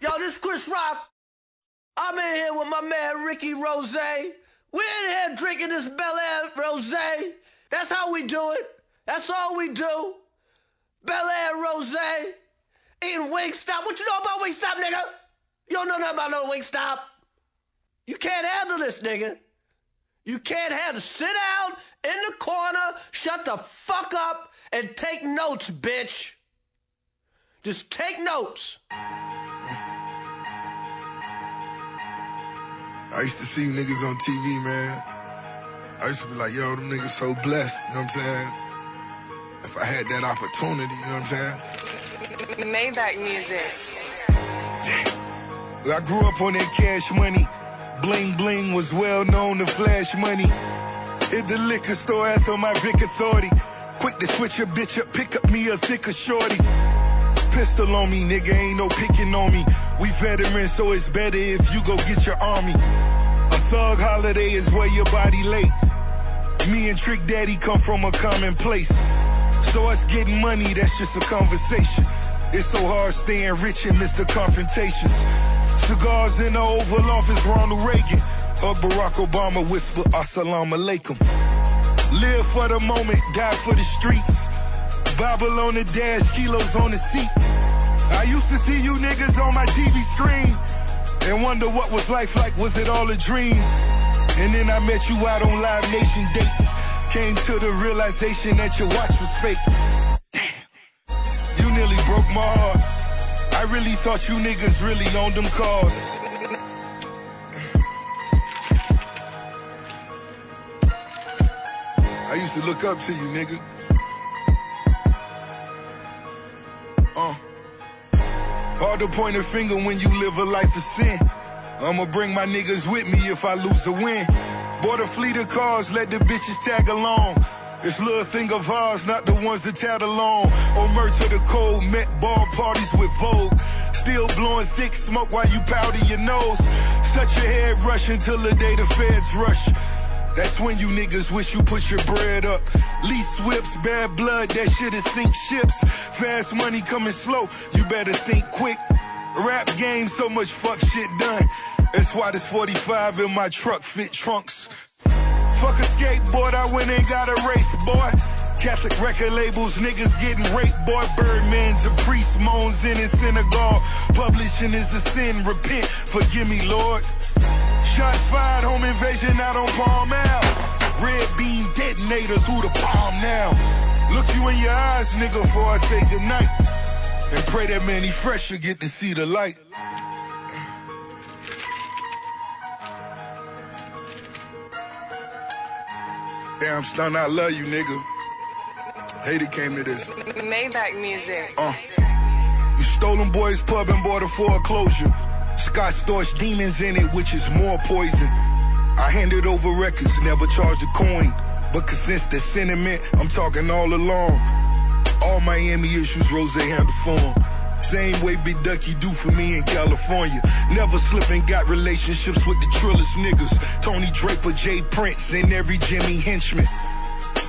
Yo, this Chris Rock. I'm in here with my man Ricky Rozay. We're in here drinking this Bel Air Rose. That's how we do it. That's all we do. Bel Air Rose. Eating Wingstop. What you know about Wingstop, nigga? You don't know nothing about no Wingstop. You can't handle this, nigga. You can't handle. Sit down in the corner, shut the fuck up, and take notes, bitch. Just take notes. I used to see niggas on TV, man. I used to be like, yo, them niggas so blessed, you know what I'm saying? If I had that opportunity, you know what I'm saying? Maybach music. I grew up on that cash money. Bling bling was well known to flash money. At the liquor store after my Vic Authority. Quick to switch a bitch up, pick up me a thicker shorty. Pistol on me, nigga, ain't no picking on me. We veterans, so it's better if you go get your army. A thug holiday is where your body late. Me and Trick Daddy come from a common place. So us getting money, that's just a conversation. It's so hard staying rich amidst the confrontations. Cigars in the Oval Office, Ronald Reagan. Hug Barack Obama, whisper Assalamu alaikum. Live for the moment, die for the streets. Bible on the dash, kilos on the seat. I used to see you niggas on my TV screen and wonder what was life like, was it all a dream? And then I met you out on Live Nation dates. Came to the realization that your watch was fake. Damn, you nearly broke my heart. I really thought you niggas really owned them cars. I used to look up to you, nigga. Uh. Hard to point a finger when you live a life of sin. I'ma bring my niggas with me if I lose a win. Bought a fleet of cars, let the bitches tag along. It's little thing of ours, not the ones that tag along. On merch to the cold, met ball parties with Vogue. Still blowing thick smoke while you powder your nose. Such your head rush until the day the feds rush. That's when you niggas wish you put your bread up. Lease whips, bad blood, that shit'll sink ships. Fast money coming slow, you better think quick. Rap game, so much fuck shit done. That's why this 45 in my truck fit trunks. Fuck a skateboard, I went and got a wraith, boy. Catholic record labels, niggas getting raped, boy. Birdman's a priest, moans in his synagogue. Publishing is a sin, repent, forgive me, Lord. Shot fired, home invasion out on Palm Ave. Red beam detonators, who the palm now? Look you in your eyes, nigga, before I say goodnight. And pray that Mannie Fresh will get to see the light. Damn, stun, I love you, nigga. Hate came to this. Maybach music. Uh. You stolen boys pub and bought a foreclosure. Scott Storch demons in it, which is more poison. I handed over records, never charged a coin. But since the sentiment, I'm talking all along. All Miami issues, Ross handle form. Same way Big Ducky do for me in California. Never slipping, got relationships with the trillest niggas. Tony Draper, J. Prince, and every Jimmy Henchman.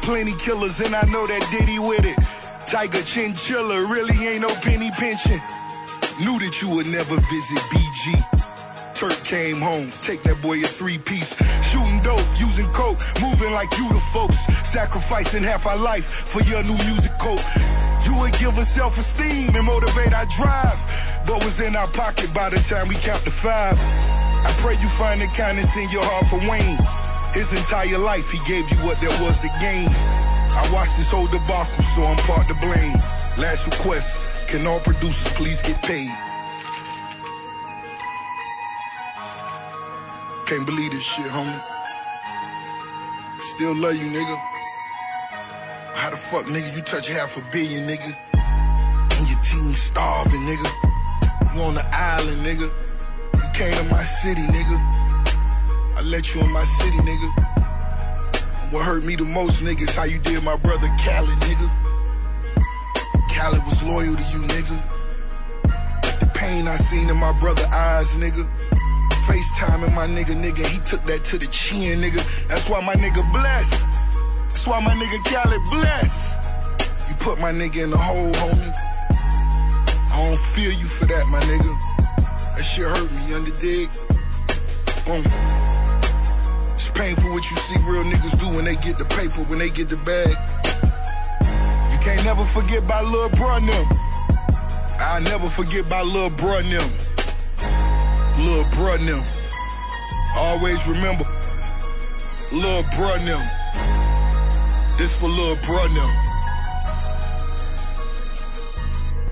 Plenty killers, and I know that Diddy with it. Tiger Chinchilla really ain't no penny pinching. Knew that you would never visit BG. Turk came home, take that boy a three piece. Shooting dope, using coke, moving like you the folks. Sacrificing half our life for your new music coat. You would give us self esteem and motivate our drive. But was in our pocket by the time we count to five. I pray you find the kindness in your heart for Wayne. His entire life, he gave you what there was to gain. I watched this whole debacle, so I'm part to blame. Last request, can all producers please get paid? Can't believe this shit, homie. Still love you, nigga. How the fuck, nigga, you touch half a billion, nigga? And your team starving, nigga. You on the island, nigga. You came to my city, nigga. I let you in my city, nigga. What hurt me the most, nigga, is how you did my brother Khaled, nigga. Khaled was loyal to you, nigga. The pain I seen in my brother eyes, nigga. FaceTime in my nigga, nigga. He took that to the chin, nigga. That's why my nigga blessed. That's why my nigga Khaled blessed. You put my nigga in the hole, homie. I don't feel you for that, my nigga. That shit hurt me, under dig. Boom. It's painful what you see real niggas do when they get the paper, when they get the bag. Can't never forget about Lil and them. I never forget about Lil and them. Lil' bruh them. Always remember, Lil' and them. This for Lil' bruh and them.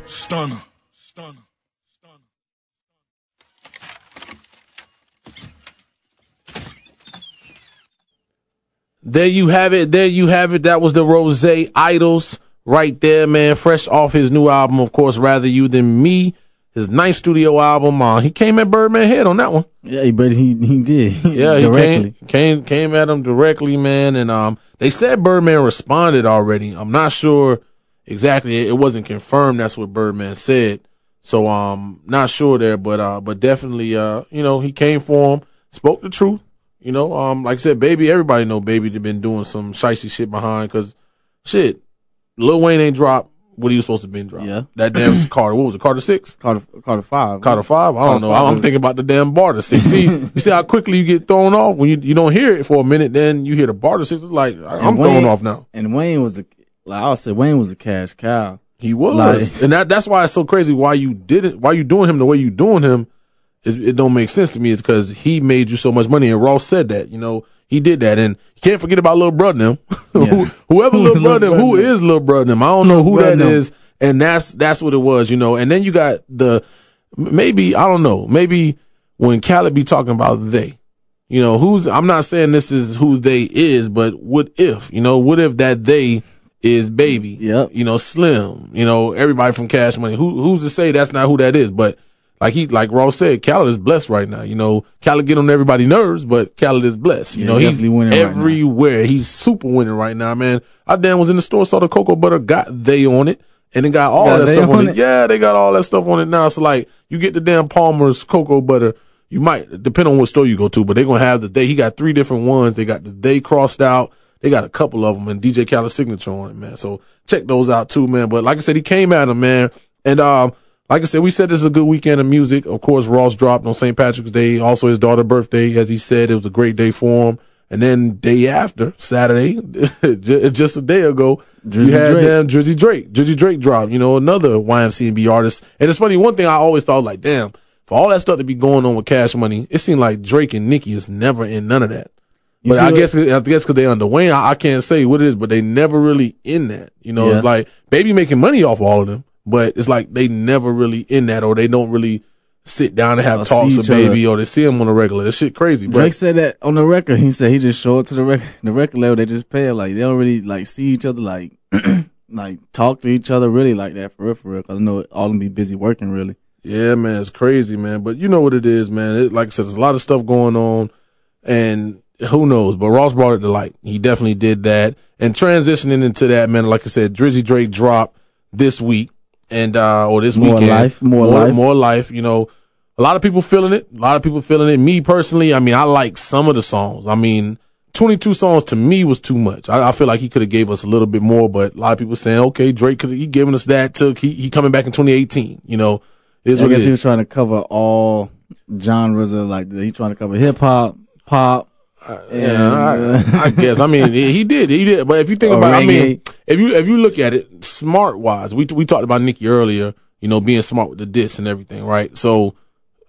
Stunner. Stunner. Stunner. There you have it. There you have it. That was the Ross Idols right there, man. Fresh off his new album, of course, Rather You Than Me. His ninth studio album. Uh, he came at Birdman head on that one. Yeah, but he he did. Yeah, he came, came came at him directly, man. And um, they said Birdman responded already. I'm not sure exactly. It wasn't confirmed. That's what Birdman said. So um, not sure there, but uh, but definitely uh, you know, he came for him, spoke the truth. You know, um, like I said, baby, everybody know baby been doing some shicey shit behind because shit, Lil Wayne ain't dropped what he was supposed to be dropped. Yeah. that damn Carter. What was it? Carter six. Carter Carter five. Carter five. I don't Carter know. five. I'm thinking about the damn barter six. See, you see how quickly you get thrown off when you you don't hear it for a minute, then you hear the barter six. It's like I- I'm And thrown Wayne- off now. And Wayne was a like I said, Wayne was a cash cow. He was, Like- and that that's why it's so crazy. Why you didn't? Why you doing him the way you doing him? It, it don't make sense to me. It's because he made you so much money, and Ross said that. You know, he did that, and you can't forget about little brother them. Who- Whoever Who little is brother, them, who is little brother them? I don't know who that them. and that's that's what it was. You know, and then you got the maybe I don't know. Maybe when Khaled be talking about they. You know, who's, I'm not saying this is who they is, but what if, you know, what if that they is baby? Yep. You know, Slim, you know, everybody from Cash Money. Who, who's to say that's not who that is? But like he, like Ross said, Khaled is blessed right now. You know, Khaled get on everybody's nerves, but Khaled is blessed. You Yeah, know, he's winning right everywhere. He's super winning right now, man. I damn was in the store, saw the cocoa butter, got they on it. And it got all Got that stuff on on it. it? Yeah, they got all that stuff on it now. So like, you get the damn Palmer's cocoa butter. You might depend on what store you go to, but they're gonna have the day. He got three different ones. They got the day crossed out. They got a couple of them and DJ Khaled signature on it, man. So check those out too, man. But like I said, he came at him, man. And um, like I said, we said this is a good weekend of music. Of course, Ross dropped on St. Patrick's Day, also his daughter's birthday. As he said, it was a great day for him. And then day after Saturday, just a day ago, you Drizzy had Drake. damn Drizzy Drake. Drizzy Drake dropped, you know, another YMCMB artist. And it's funny, one thing I always thought, like, damn, for all that stuff to be going on with Cash Money, it seemed like Drake and Nicki is never in none of that. You But I guess I guess because they under Wayne, I, I can't say what it is, but they never really in that. You know, Yeah. it's like baby making money off all of them, but it's like they never really in that, or they don't really sit down and have talks with each other. baby, or they see him on a regular. That shit crazy, bro. Drake said that on the record. He said he just show up to the record, the record label. They just pay. Like they don't really like see each other, like like talk to each other really like that for real, for real. Cause I know all of them be busy working really. Yeah, man, it's crazy, man. But you know what it is, man. It, like I said, there's a lot of stuff going on, and who knows? But Ross brought it to light. He definitely did that. And transitioning into that, man, like I said, Drizzy Drake dropped this week, and uh, or this More weekend, life, more more, life. more life. You know, a lot of people feeling it. A lot of people feeling it. Me personally, I mean, I like some of the songs. I mean. 22 songs to me was too much. I, I feel like he could have gave us a little bit more, but a lot of people saying, okay, Drake could he giving us that. Took he he coming back in 2018. You know, is I what guess he was trying to cover all genres of like he trying to cover hip hop, pop. Yeah, I, I guess. I mean, he did, he did. But if you think Or about, it, I mean, if you if you look at it smart wise, we we talked about Nicki earlier. You know, being smart with the diss and everything, right? So,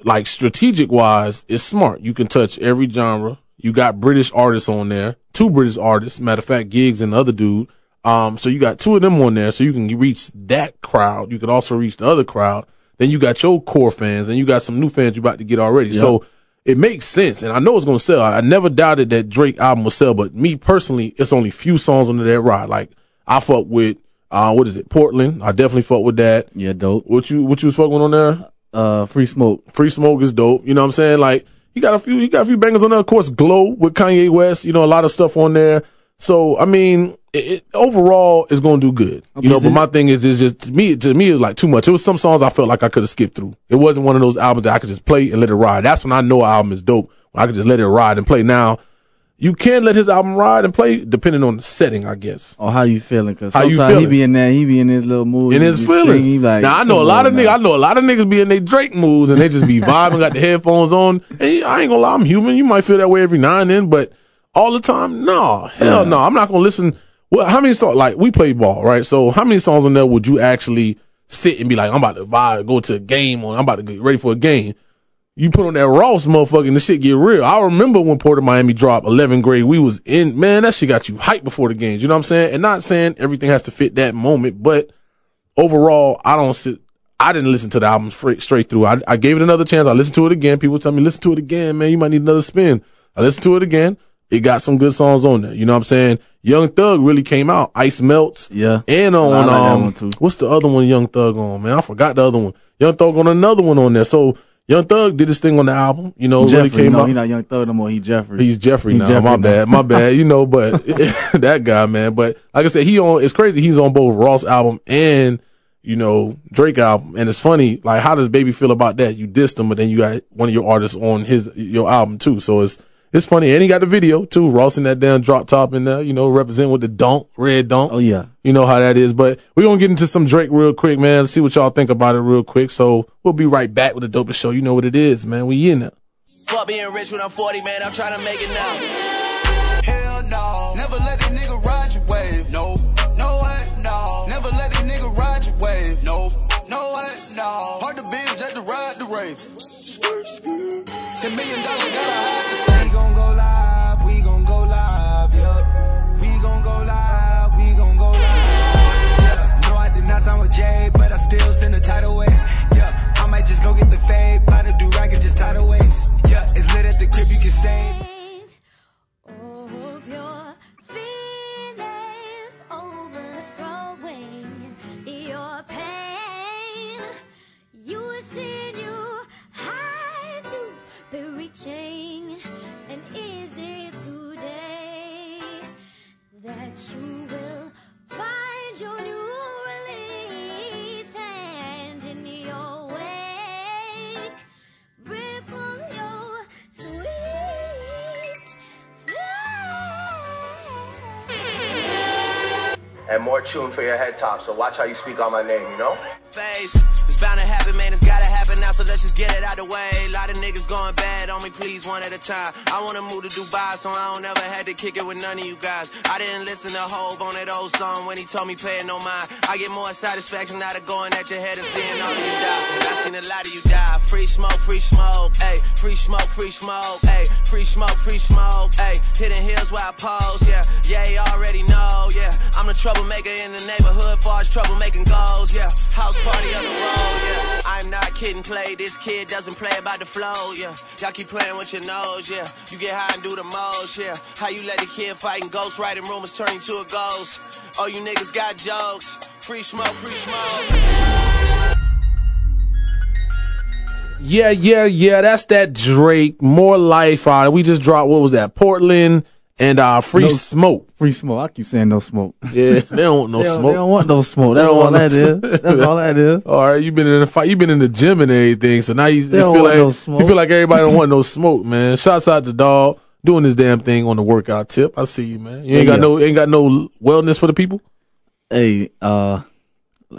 like strategic wise, it's smart. You can touch every genre. You got British artists on there, two British artists. Matter of fact, Giggs and the other dude. Um, so you got two of them on there, so you can reach that crowd. You can also reach the other crowd. Then you got your core fans, and you got some new fans you about to get already. So it makes sense, and I know it's gonna sell. I, I never doubted that Drake album will sell, but me personally, it's only few songs under that ride. Like I fuck with, uh, what is it, Portland? I definitely fuck with that. Yeah, dope. What you what you was fucking on there? Uh, free smoke. Free Smoke is dope. You know what I'm saying? Like he got a few, he got a few bangers on there. Of course, Glow with Kanye West. You know, a lot of stuff on there. So I mean, it, it overall is going to do good. You know, but it- my thing is, is just to me, to me, it's like too much. It was some songs I felt like I could have skipped through. It wasn't one of those albums that I could just play and let it ride. That's when I know an album is dope. I could just let it ride and play. Now, you can let his album ride and play depending on the setting, I guess. Or how you feeling? Cause How you sometimes he be in there, he be in his little mood. in his feelings. he like, now I know a lot of niggas. I know a lot of niggas be in their Drake moods and they just be vibing, got the headphones on. And I ain't gonna lie, I'm human. You might feel that way every now and then, but all the time, no, hell Yeah. no. I'm not gonna listen. Well, how many songs? Like we play ball, right? So how many songs on there would you actually sit and be like, I'm about to vibe, go to a game, or I'm about to get ready for a game? you put on that Ross motherfucker and the shit get real. I remember when Port of Miami dropped 11th grade, we was in, man, that shit got you hyped before the games. You know what I'm saying? And not saying everything has to fit that moment, but overall, I don't sit, I didn't listen to the album straight, straight through. I, I gave it another chance. I listened to it again. People tell me, listen to it again, man. You might need another spin. I listened to it again. It got some good songs on there. You know what I'm saying? Young Thug really came out. Ice Melts. Yeah. And on, like um, what's the other one Young Thug on, man? I forgot the other one. Young Thug on another one on there. So Young Thug did his thing on the album. You know, Jeffrey, really came no, out. he not Young Thug no more. He Jeffrey. He's Jeffrey He's now. Jeffrey my now. bad. My bad. You know, but that guy, man. But like I said, he on. It's crazy. He's on both Ross album and you know Drake album. And it's funny. Like, how does Baby feel about that? You dissed him, but then you got one of your artists on his your album too. So it's it's funny. And he got the video too. Ross in that damn drop top in there. You know, represent with the donk, red donk. oh yeah. You know how that is. But we're going to get into some Drake real quick, man. Let's see what y'all think about it real quick. So we'll be right back with the dopest show. You know what it is, man. We in there. Fuck being rich when I'm 40, man. I'm trying to make it now. Hell no. Never let that nigga ride your wave. Nope. No way, no. Never let that nigga ride your wave. Nope. No way, no. Hard to build just to ride the rave. Ten million dollars gotta hide I did not sign with Jay, but I still send a tidal wave. Yeah, I might just go get the fade, buy the do rag and just tidal waves. Yeah, it's lit at the crib, you can stay. And more tune for your head top, so watch how you speak on my name, you know? face. It's bound to happen, man. Now, so let's just get it out the way. A lot of niggas going bad on me, please, one at a time. I wanna move to Dubai, so I don't ever had to kick it with none of you guys. I didn't listen to Hove on that old song when he told me pay it no mind. I get more satisfaction out of going at your head and seeing all of you die. I seen a lot of you die. Free smoke, free smoke, ayy. Free smoke, free smoke, ayy. Free smoke, free smoke, ayy. Hitting hills where I pose, yeah. Yeah, you already know, yeah. I'm the troublemaker in the neighborhood, far as troublemaking goes, yeah. House party on the road, yeah. I'm not kidding, play. This kid doesn't play about the flow, yeah. Y'all keep playing with your nose, yeah. You get high and do the most, yeah. How you let the kid fighting ghost writing rumors turn you to a ghost? Oh, you niggas got jokes. Free smoke, free smoke. Yeah, yeah, yeah. That's that Drake. More life. on it. we just dropped, what was that? Portland and uh, Free No- Smoke. Free smoke. I keep saying no smoke. Yeah, they don't want no they, don't, smoke. they don't want no smoke. That's don't all want no that is. That's all that is. All right, you've been in the fight. You've been in the gym and everything. So now you, you feel like no you feel like everybody don't want no smoke, man. Shouts out to dog doing this damn thing on the workout tip. I see you, man. You ain't Yeah, got no ain't got no wellness for the people. Hey, uh,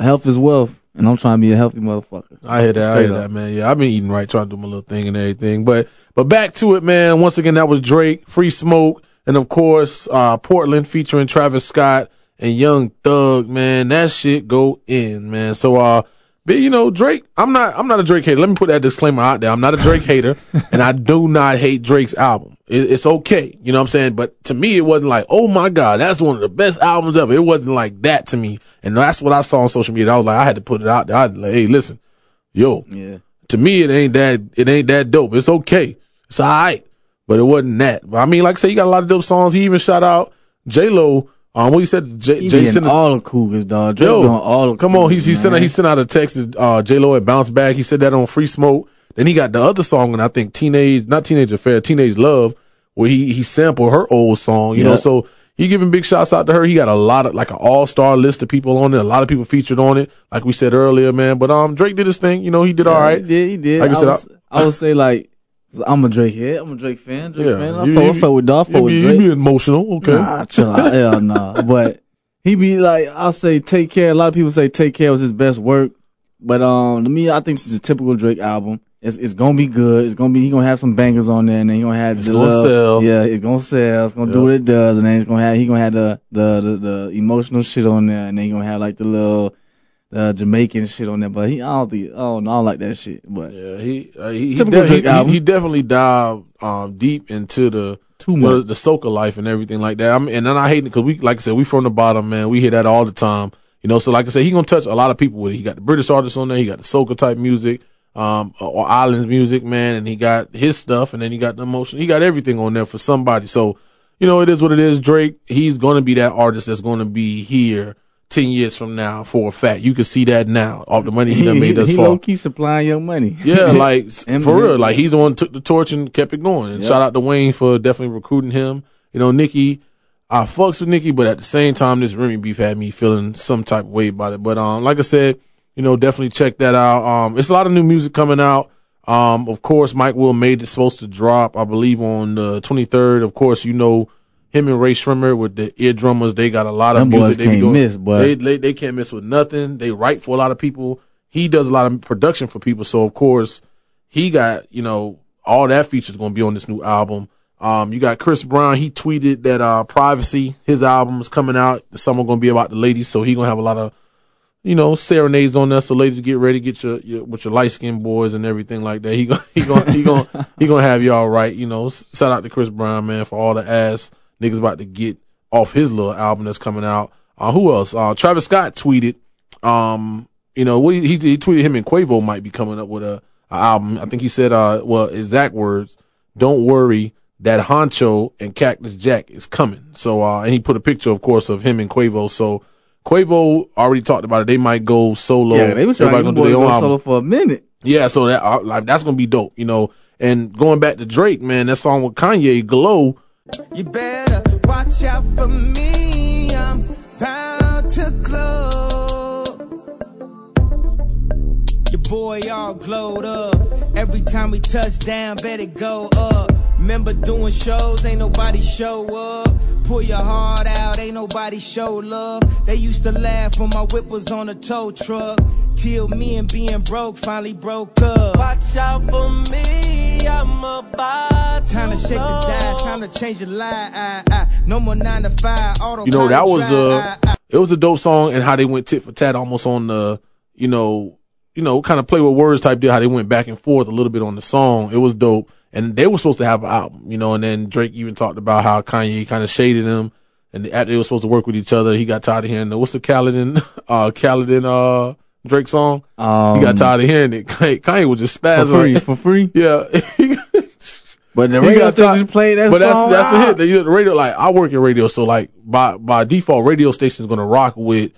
health is wealth, and I'm trying to be a healthy motherfucker. I hear that. I Straight hear up. that, man. Yeah, I've been eating right, trying to do my little thing and everything. But but back to it, man. Once again, that was Drake, Free Smoke, and of course, uh, Portland featuring Travis Scott and Young Thug. Man, that shit go in, man. So uh. But you know, Drake, I'm not, I'm not a Drake hater. Let me put that disclaimer out there. I'm not a Drake hater and I do not hate Drake's album. It, it's okay. You know what I'm saying? But to me, it wasn't like, oh my God, that's one of the best albums ever. It wasn't like that to me. And that's what I saw on social media. I was like, I had to put it out there. I like, hey, listen, yo, Yeah. to me, it ain't that, it ain't that dope. It's okay. It's all right. But it wasn't that. But I mean, like I said, you got a lot of dope songs. He even shout out J-Lo. Um, what he said, J- He Jason. being all the cougars, dog. Drake Yo, doing all the come on. cougars, He, he sent out, he sent out a text to, uh, J-Lo had bounced back. He said that on Free Smoke. Then he got the other song, and I think Teenage, not Teenage Affair, Teenage Love, where he, he sampled her old song, you know, so he giving big shouts out to her. He got a lot of, like an all-star list of people on it. A lot of people featured on it, like we said earlier, man. But, um, Drake did his thing. You know, he did all right. He did. He did. Like I I, said, was, I would say like I'm a Drake head. I'm a Drake fan. Drake Yeah. fan. I You- I with dog. I with be, you be emotional. Okay. Nah, chill out. Hell nah. But he be like, I'll say take care. A lot of people say take care was his best work. But um to me, I think this is a typical Drake album. It's it's gonna be good. It's gonna be he gonna have some bangers on there and then he gonna have It's the gonna love. sell. Yeah, it's gonna sell. It's gonna do what it does, and then it's gonna have he gonna have the the the, the emotional shit on there, and then he gonna have like the little the Jamaican shit on there, but he I don't think oh no, I don't like that shit. But Yeah, he uh, he, he, de- he, he definitely dived um, deep into the Too much. the soca life and everything like that. I mean, and then I hate it because we, like I said, we from the bottom, man. We hear that all the time, you know. So like I said, he gonna touch a lot of people with it. He got the British artists on there. He got the soca type music, um, or, or islands music, man, and he got his stuff, and then he got the emotion. He got everything on there for somebody. So you know, it is what it is. Drake, he's gonna be that artist that's gonna be here. 10 years from now for a fact. You can see that now off the money he done made thus he far. low key supplying your money. Yeah, like for real. Like he's the one who took the torch and kept it going. And Yeah. shout out to Wayne for definitely recruiting him. You know, Nicki, I fucks with Nicki, but at the same time, this Remy beef had me feeling some type of way about it. But um, like I said, you know, definitely check that out. Um, it's a lot of new music coming out. Um, of course, Mike Will made it supposed to drop, I believe, on the 23rd. Of course, you know him and Rae Sremmurd with the EarDrummers. They got a lot of Them music they can't miss, boy. They, they they can't miss with nothing. They write for a lot of people. He does a lot of production for people. So of course, he got you know all that features going to be on this new album. Um, you got Chris Brown. He tweeted that uh, "Privacy," his album is coming out. The summer going to be about the ladies, so he gonna have a lot of you know serenades on there. So ladies, get ready, get your, your with your light skinned boys and everything like that. He gonna he gonna he gonna he gonna have y'all right. You know, shout out to Chris Brown, man, for all the ass niggas about to get off his little album that's coming out. Uh, who else? Uh, Travis Scott tweeted, um, you know, what he, he, he tweeted him and Quavo might be coming up with a, a album. I think he said, uh, well, exact words, don't worry, that Huncho and Cactus Jack is coming. So, uh, and he put a picture, of course, of him and Quavo. So, Quavo already talked about it. They might go solo. Yeah, they was trying Everybody to gonna go album. solo for a minute. Yeah, so that uh, like that's gonna be dope, you know. And going back to Drake, man, that song with Kanye, "Glow," You better watch out for me. I'm bound to glow. Your boy all glowed up. Every time we touch down, better go up. Remember doing shows, ain't nobody show up. Pull your heart out, ain't nobody show love. They used to laugh when my whip was on a tow truck. Till me and being broke finally broke up. Watch out for me, I'm about Time to shake the dice, time to change your life. No more nine to five, auto you know that was drive. uh it was a dope song and how they went tit for tat almost on the you know you know kind of play with words type deal how they went back and forth a little bit on the song it was dope and they were supposed to have an album you know and then Drake even talked about how Kanye kind of shaded him and after they were supposed to work with each other he got tired of hearing the what's the Khaled uh Khaled and uh Drake song Um, he got tired of hearing it Kanye, was just spazzing for free, for free. yeah But the He radio got tired- station played that but song. that's that's ah. the hit. The, you know, the radio, like I work in radio, so like by by default, radio station's gonna rock with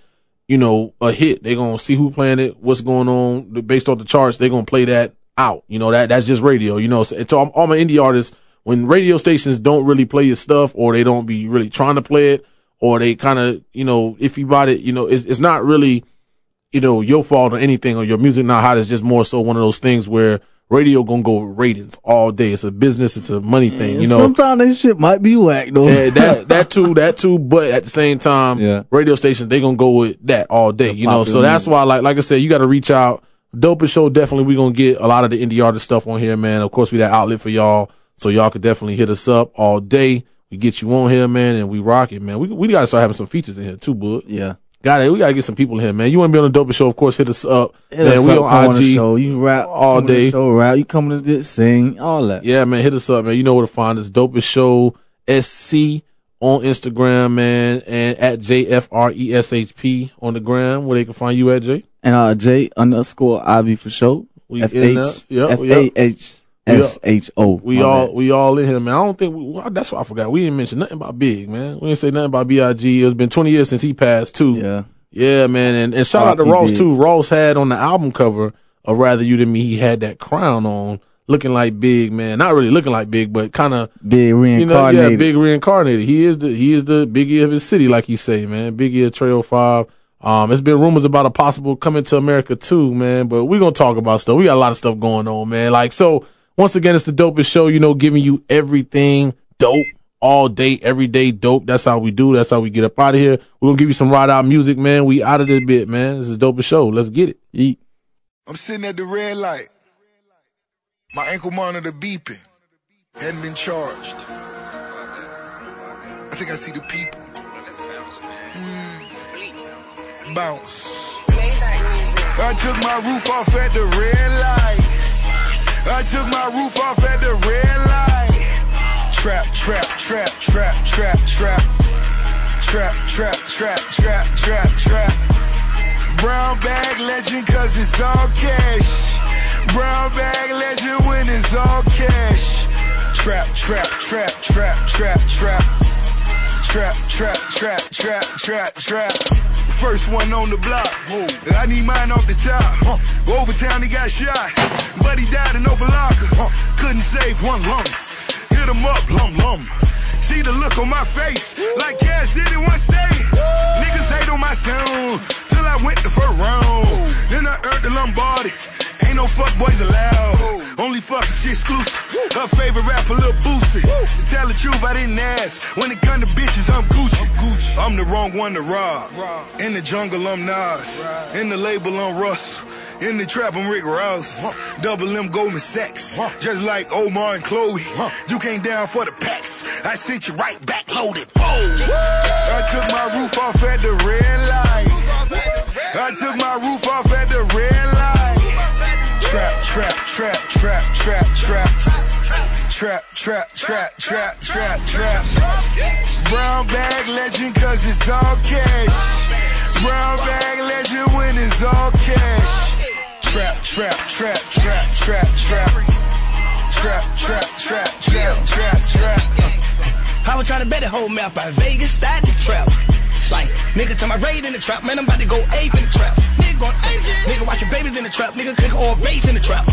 you know a hit. They're gonna see who playing it, what's going on based on the charts. They're gonna play that out. You know that that's just radio. You know, so it's all, all my indie artists. When radio stations don't really play your stuff, or they don't be really trying to play it, or they kind of you know iffy about it, you know, it's it's not really you know, your fault or anything or your music not hot. It's just more so one of those things where radio gonna go with ratings all day. It's a business. It's a money thing, you know. sometimes that shit might be whack though. Yeah, that that too, that too. But at the same time, Yeah. radio stations they gonna go with that all day. You know, so that's why, like like I said, you got to reach out. Dopest show, definitely. We gonna get a lot of the indie artist stuff on here, man. Of course, we that outlet for y'all, so y'all could definitely hit us up all day. We get you on here, man, and we rock it, man. We we gotta start having some features in here too, bud. yeah. Got it. We gotta get some people in here, man. You want to be on the dopest show? Of course, hit us up. Hit man, us we up, on IG. show. You rap all day. Show rap. You come to this sing all that. Yeah, man, hit us up, man. You know where to find us. Dopest Show SC on Instagram, man, and at JFRESHP on the gram, where they can find you at, Jay. And uh, J underscore Ivey for show. We F H F. A H S H O. We all we all in here, man. I don't think we, that's what I forgot. We didn't mention nothing about Big, man. We didn't say nothing about Big. It's been twenty years since he passed too. Yeah. Yeah, man, and, and shout out to. Ross too. Ross had on the album cover of Rather You Than Me. He had that crown on, looking like Big, man. Not really looking like Big, but kind of Big you know, reincarnated. yeah, big reincarnated. He is the he is the biggie of his city, like he say, man. Biggie of Trail Five. Um, it's been rumors about a possible coming to America too, man. But we're gonna talk about stuff. We got a lot of stuff going on, man. Like so, once again, it's the dopest show. You know, giving you everything dope all day, every day dope. That's how we do. That's how we get up out of here. We're gonna give you some ride out music, man. We out of this bit, man. This is the dopest show. Let's get it. Yeet. I'm sitting at the red light. My ankle monitor beeping. Hadn't been charged. I think I see the people. Mm. Bounce. I took my roof off at the red light. I took my roof off at the red light. Trap, trap, trap, trap, trap, trap. Trap, trap, trap, trap, trap, trap. Brown bag legend cause it's all cash. Brown bag legend when it's all cash. Trap, trap, trap, trap, trap, trap. Trap, trap, trap, trap, trap, trap. First one on the block. I need mine off the top. Overtown, he got shot. But he died in Opa-locka. Couldn't save one lump. Hit him up, lum lum. See the look on my face, like Cash did it one day. Niggas hate on my sound, till I went the first round. Then I earned the Lombardi. Ain't no fuck boys allowed. Only fuck shit exclusive. Her favorite rapper, Lil Boosie. To tell the truth, I didn't ask. When it come to bitches, I'm Gucci. I'm the wrong one to rob. In the jungle, I'm Nas. In the label, I'm Russ. In the trap, I'm Rick Ross. Double M Goldman Sachs. Just like Omar and Chloe. You came down for the packs. I sent you right back loaded. Whoa. I took my roof off at the red light. I took my roof off at the red light. Trap, trap, trap, trap, trap, trap. Trap, trap, trap, trap, trap, trap. Brown bag legend cause it's all cash. Brown bag legend when it's all cash. Trap, trap, trap, trap, trap, trap. Trap, trap, trap, trap, trap, trap. I was trying to bet the whole map out Vegas, started the trap. Like, nigga to my raid in the trap, man, I'm about to go ape in the trap. Nigga going ape shit. Nigga watching babies in the trap, nigga click all base in the trap.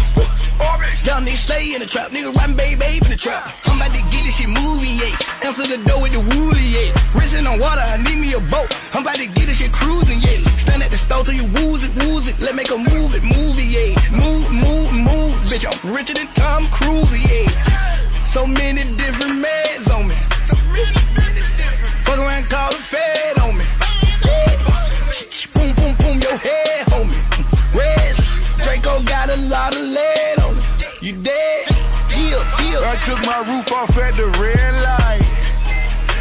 Young nigga stay in the trap, nigga riding baby babe in the trap. I'm about to get this shit moving, yeah. Answer the door with the woolly, yeah. Racing on water, I need me a boat. I'm about to get this shit cruising, yeah. Stand at the stove till you wooze it, wooze it. Let make a move it, move it, yeah. Move, move, move, bitch. I'm richer than Tom Cruise, yeah. So many different meds on me. Fuck around, call the Fed on me. Boom, boom, boom, your head, homie. Reds, Draco got a lot of lead on it. You dead? Heal, heal. I took my roof off at the red light.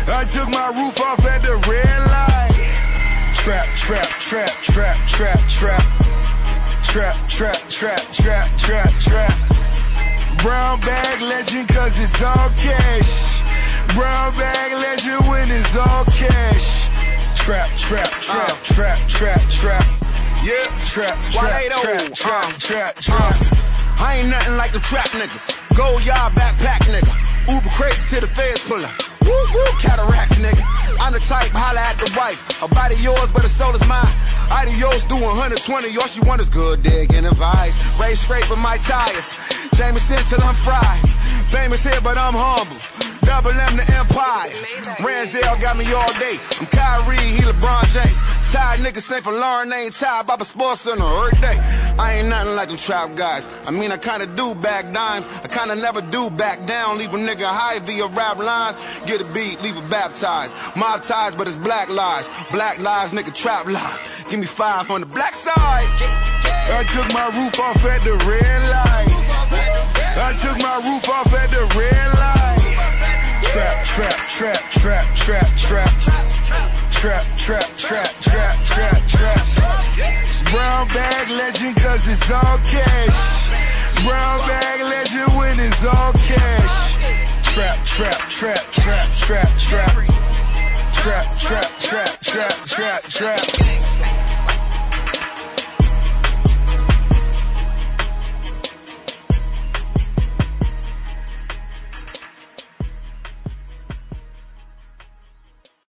I took my roof off at the red light. Trap, trap, trap, trap, trap, trap. Trap, trap, trap, trap, trap, trap. Brown bag legend cause it's all cash. Brown bag legend when it's all cash. Trap, trap, trap, uh. trap, trap, trap. Yeah, trap, trap, trap, trap, uh. trap, trap. Uh. I ain't nothing like the trap niggas. Gold yard backpack nigga. Uber crates to the feds pull up. Woo woo cataracts nigga. I'm the type holla at the wife. Her body yours, but her soul is mine. Adios do 120. All she want is good dig and advice. Ray scraping my tires. Jameson till I'm fried. Famous here, but I'm humble. Double M the Empire. Ranzel got me all day. I'm Kyrie, he LeBron James. Tired niggas say for Lauren ain't tired. Baba Sports Center every day. I ain't nothing like them trap guys. I mean, I kinda do back dimes. I kinda never do back down. Leave a nigga high via rap lines. Get a beat, leave it baptized. Mob ties, but it's black lies. Black lives, nigga trap lies. Give me five on the black side. I took my roof off at the red light. I took my roof off at the red light. Trap, trap, trap, trap, trap, trap. Trap, trap, trap, trap, trap, trap. Brown bag legend cause it's all cash. Brown bag legend when it's all cash. Trap, trap, trap, trap, trap, trap. Trap, trap, trap, trap, trap, trap.